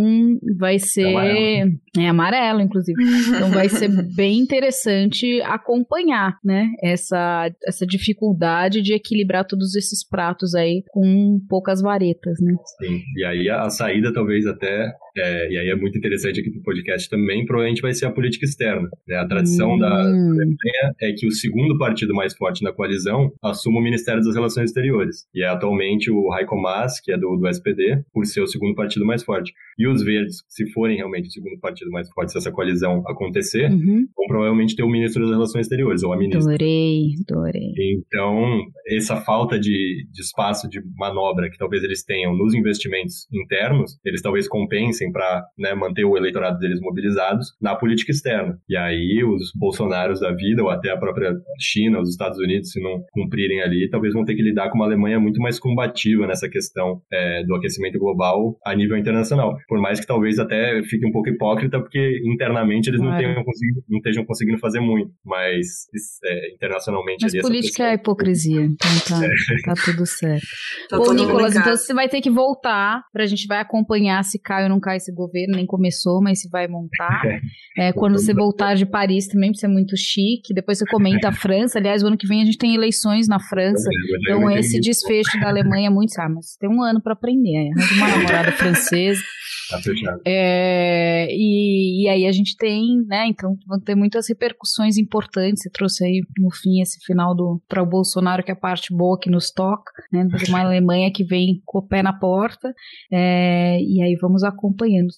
vai ser. É amarelo, inclusive. Então vai ser bem interessante acompanhar, né? Essa, essa dificuldade de equilibrar todos esses pratos aí com poucas varetas, né? Sim. E aí a saída talvez até é, e aí é muito interessante aqui pro podcast também, provavelmente vai ser a política externa. Né? A tradição hum. da Alemanha é que o segundo partido mais forte na coalizão assuma o Ministério das Relações Exteriores. E é atualmente o Heiko Maas, que é do, do SPD, por ser o segundo partido mais forte. E os verdes, se forem realmente o segundo partido mais forte, se essa coalizão acontecer, uhum. vão provavelmente ter o ministro das Relações Exteriores, ou a ministra. Adorei, adorei. Então, essa falta de, de espaço de manobra que talvez eles tenham nos investimentos internos, eles talvez compensem para né, manter o eleitorado deles mobilizados na política externa. E aí os bolsonaros da vida, ou até a própria China, os Estados Unidos, se não cumprirem ali, talvez vão ter que lidar com uma Alemanha muito mais combativa nessa questão é, do aquecimento global a nível internacional. Por mais que talvez até fique um pouco hipócrita, porque internamente eles não, tenham conseguido, não estejam conseguindo fazer muito, mas é, internacionalmente... Mas política é hipocrisia, então tá, é. tá tudo certo. Tá Ô, Nicolas, então você vai ter que voltar pra gente vai acompanhar se cai ou não cai montar esse governo, nem começou, mas se vai montar. É, quando você voltar de Paris também, você é muito chique. Depois você comenta a França. Aliás, o ano que vem a gente tem eleições na França. Então, esse desfecho da Alemanha é muito. Ah, mas tem um ano para aprender. Arranja uma namorada francesa. Tá fechado. É, e, e aí a gente tem, né? Então vão ter muitas repercussões importantes. Você trouxe aí no fim esse final do para o Bolsonaro, que é a parte boa que nos toca, né? De uma Alemanha que vem com o pé na porta. É, e aí vamos acompanhando.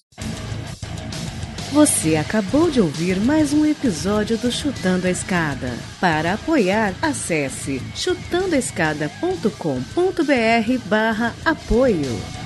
Você acabou de ouvir mais um episódio do Chutando a Escada. Para apoiar, acesse chutandoaescada.com.br barra apoio.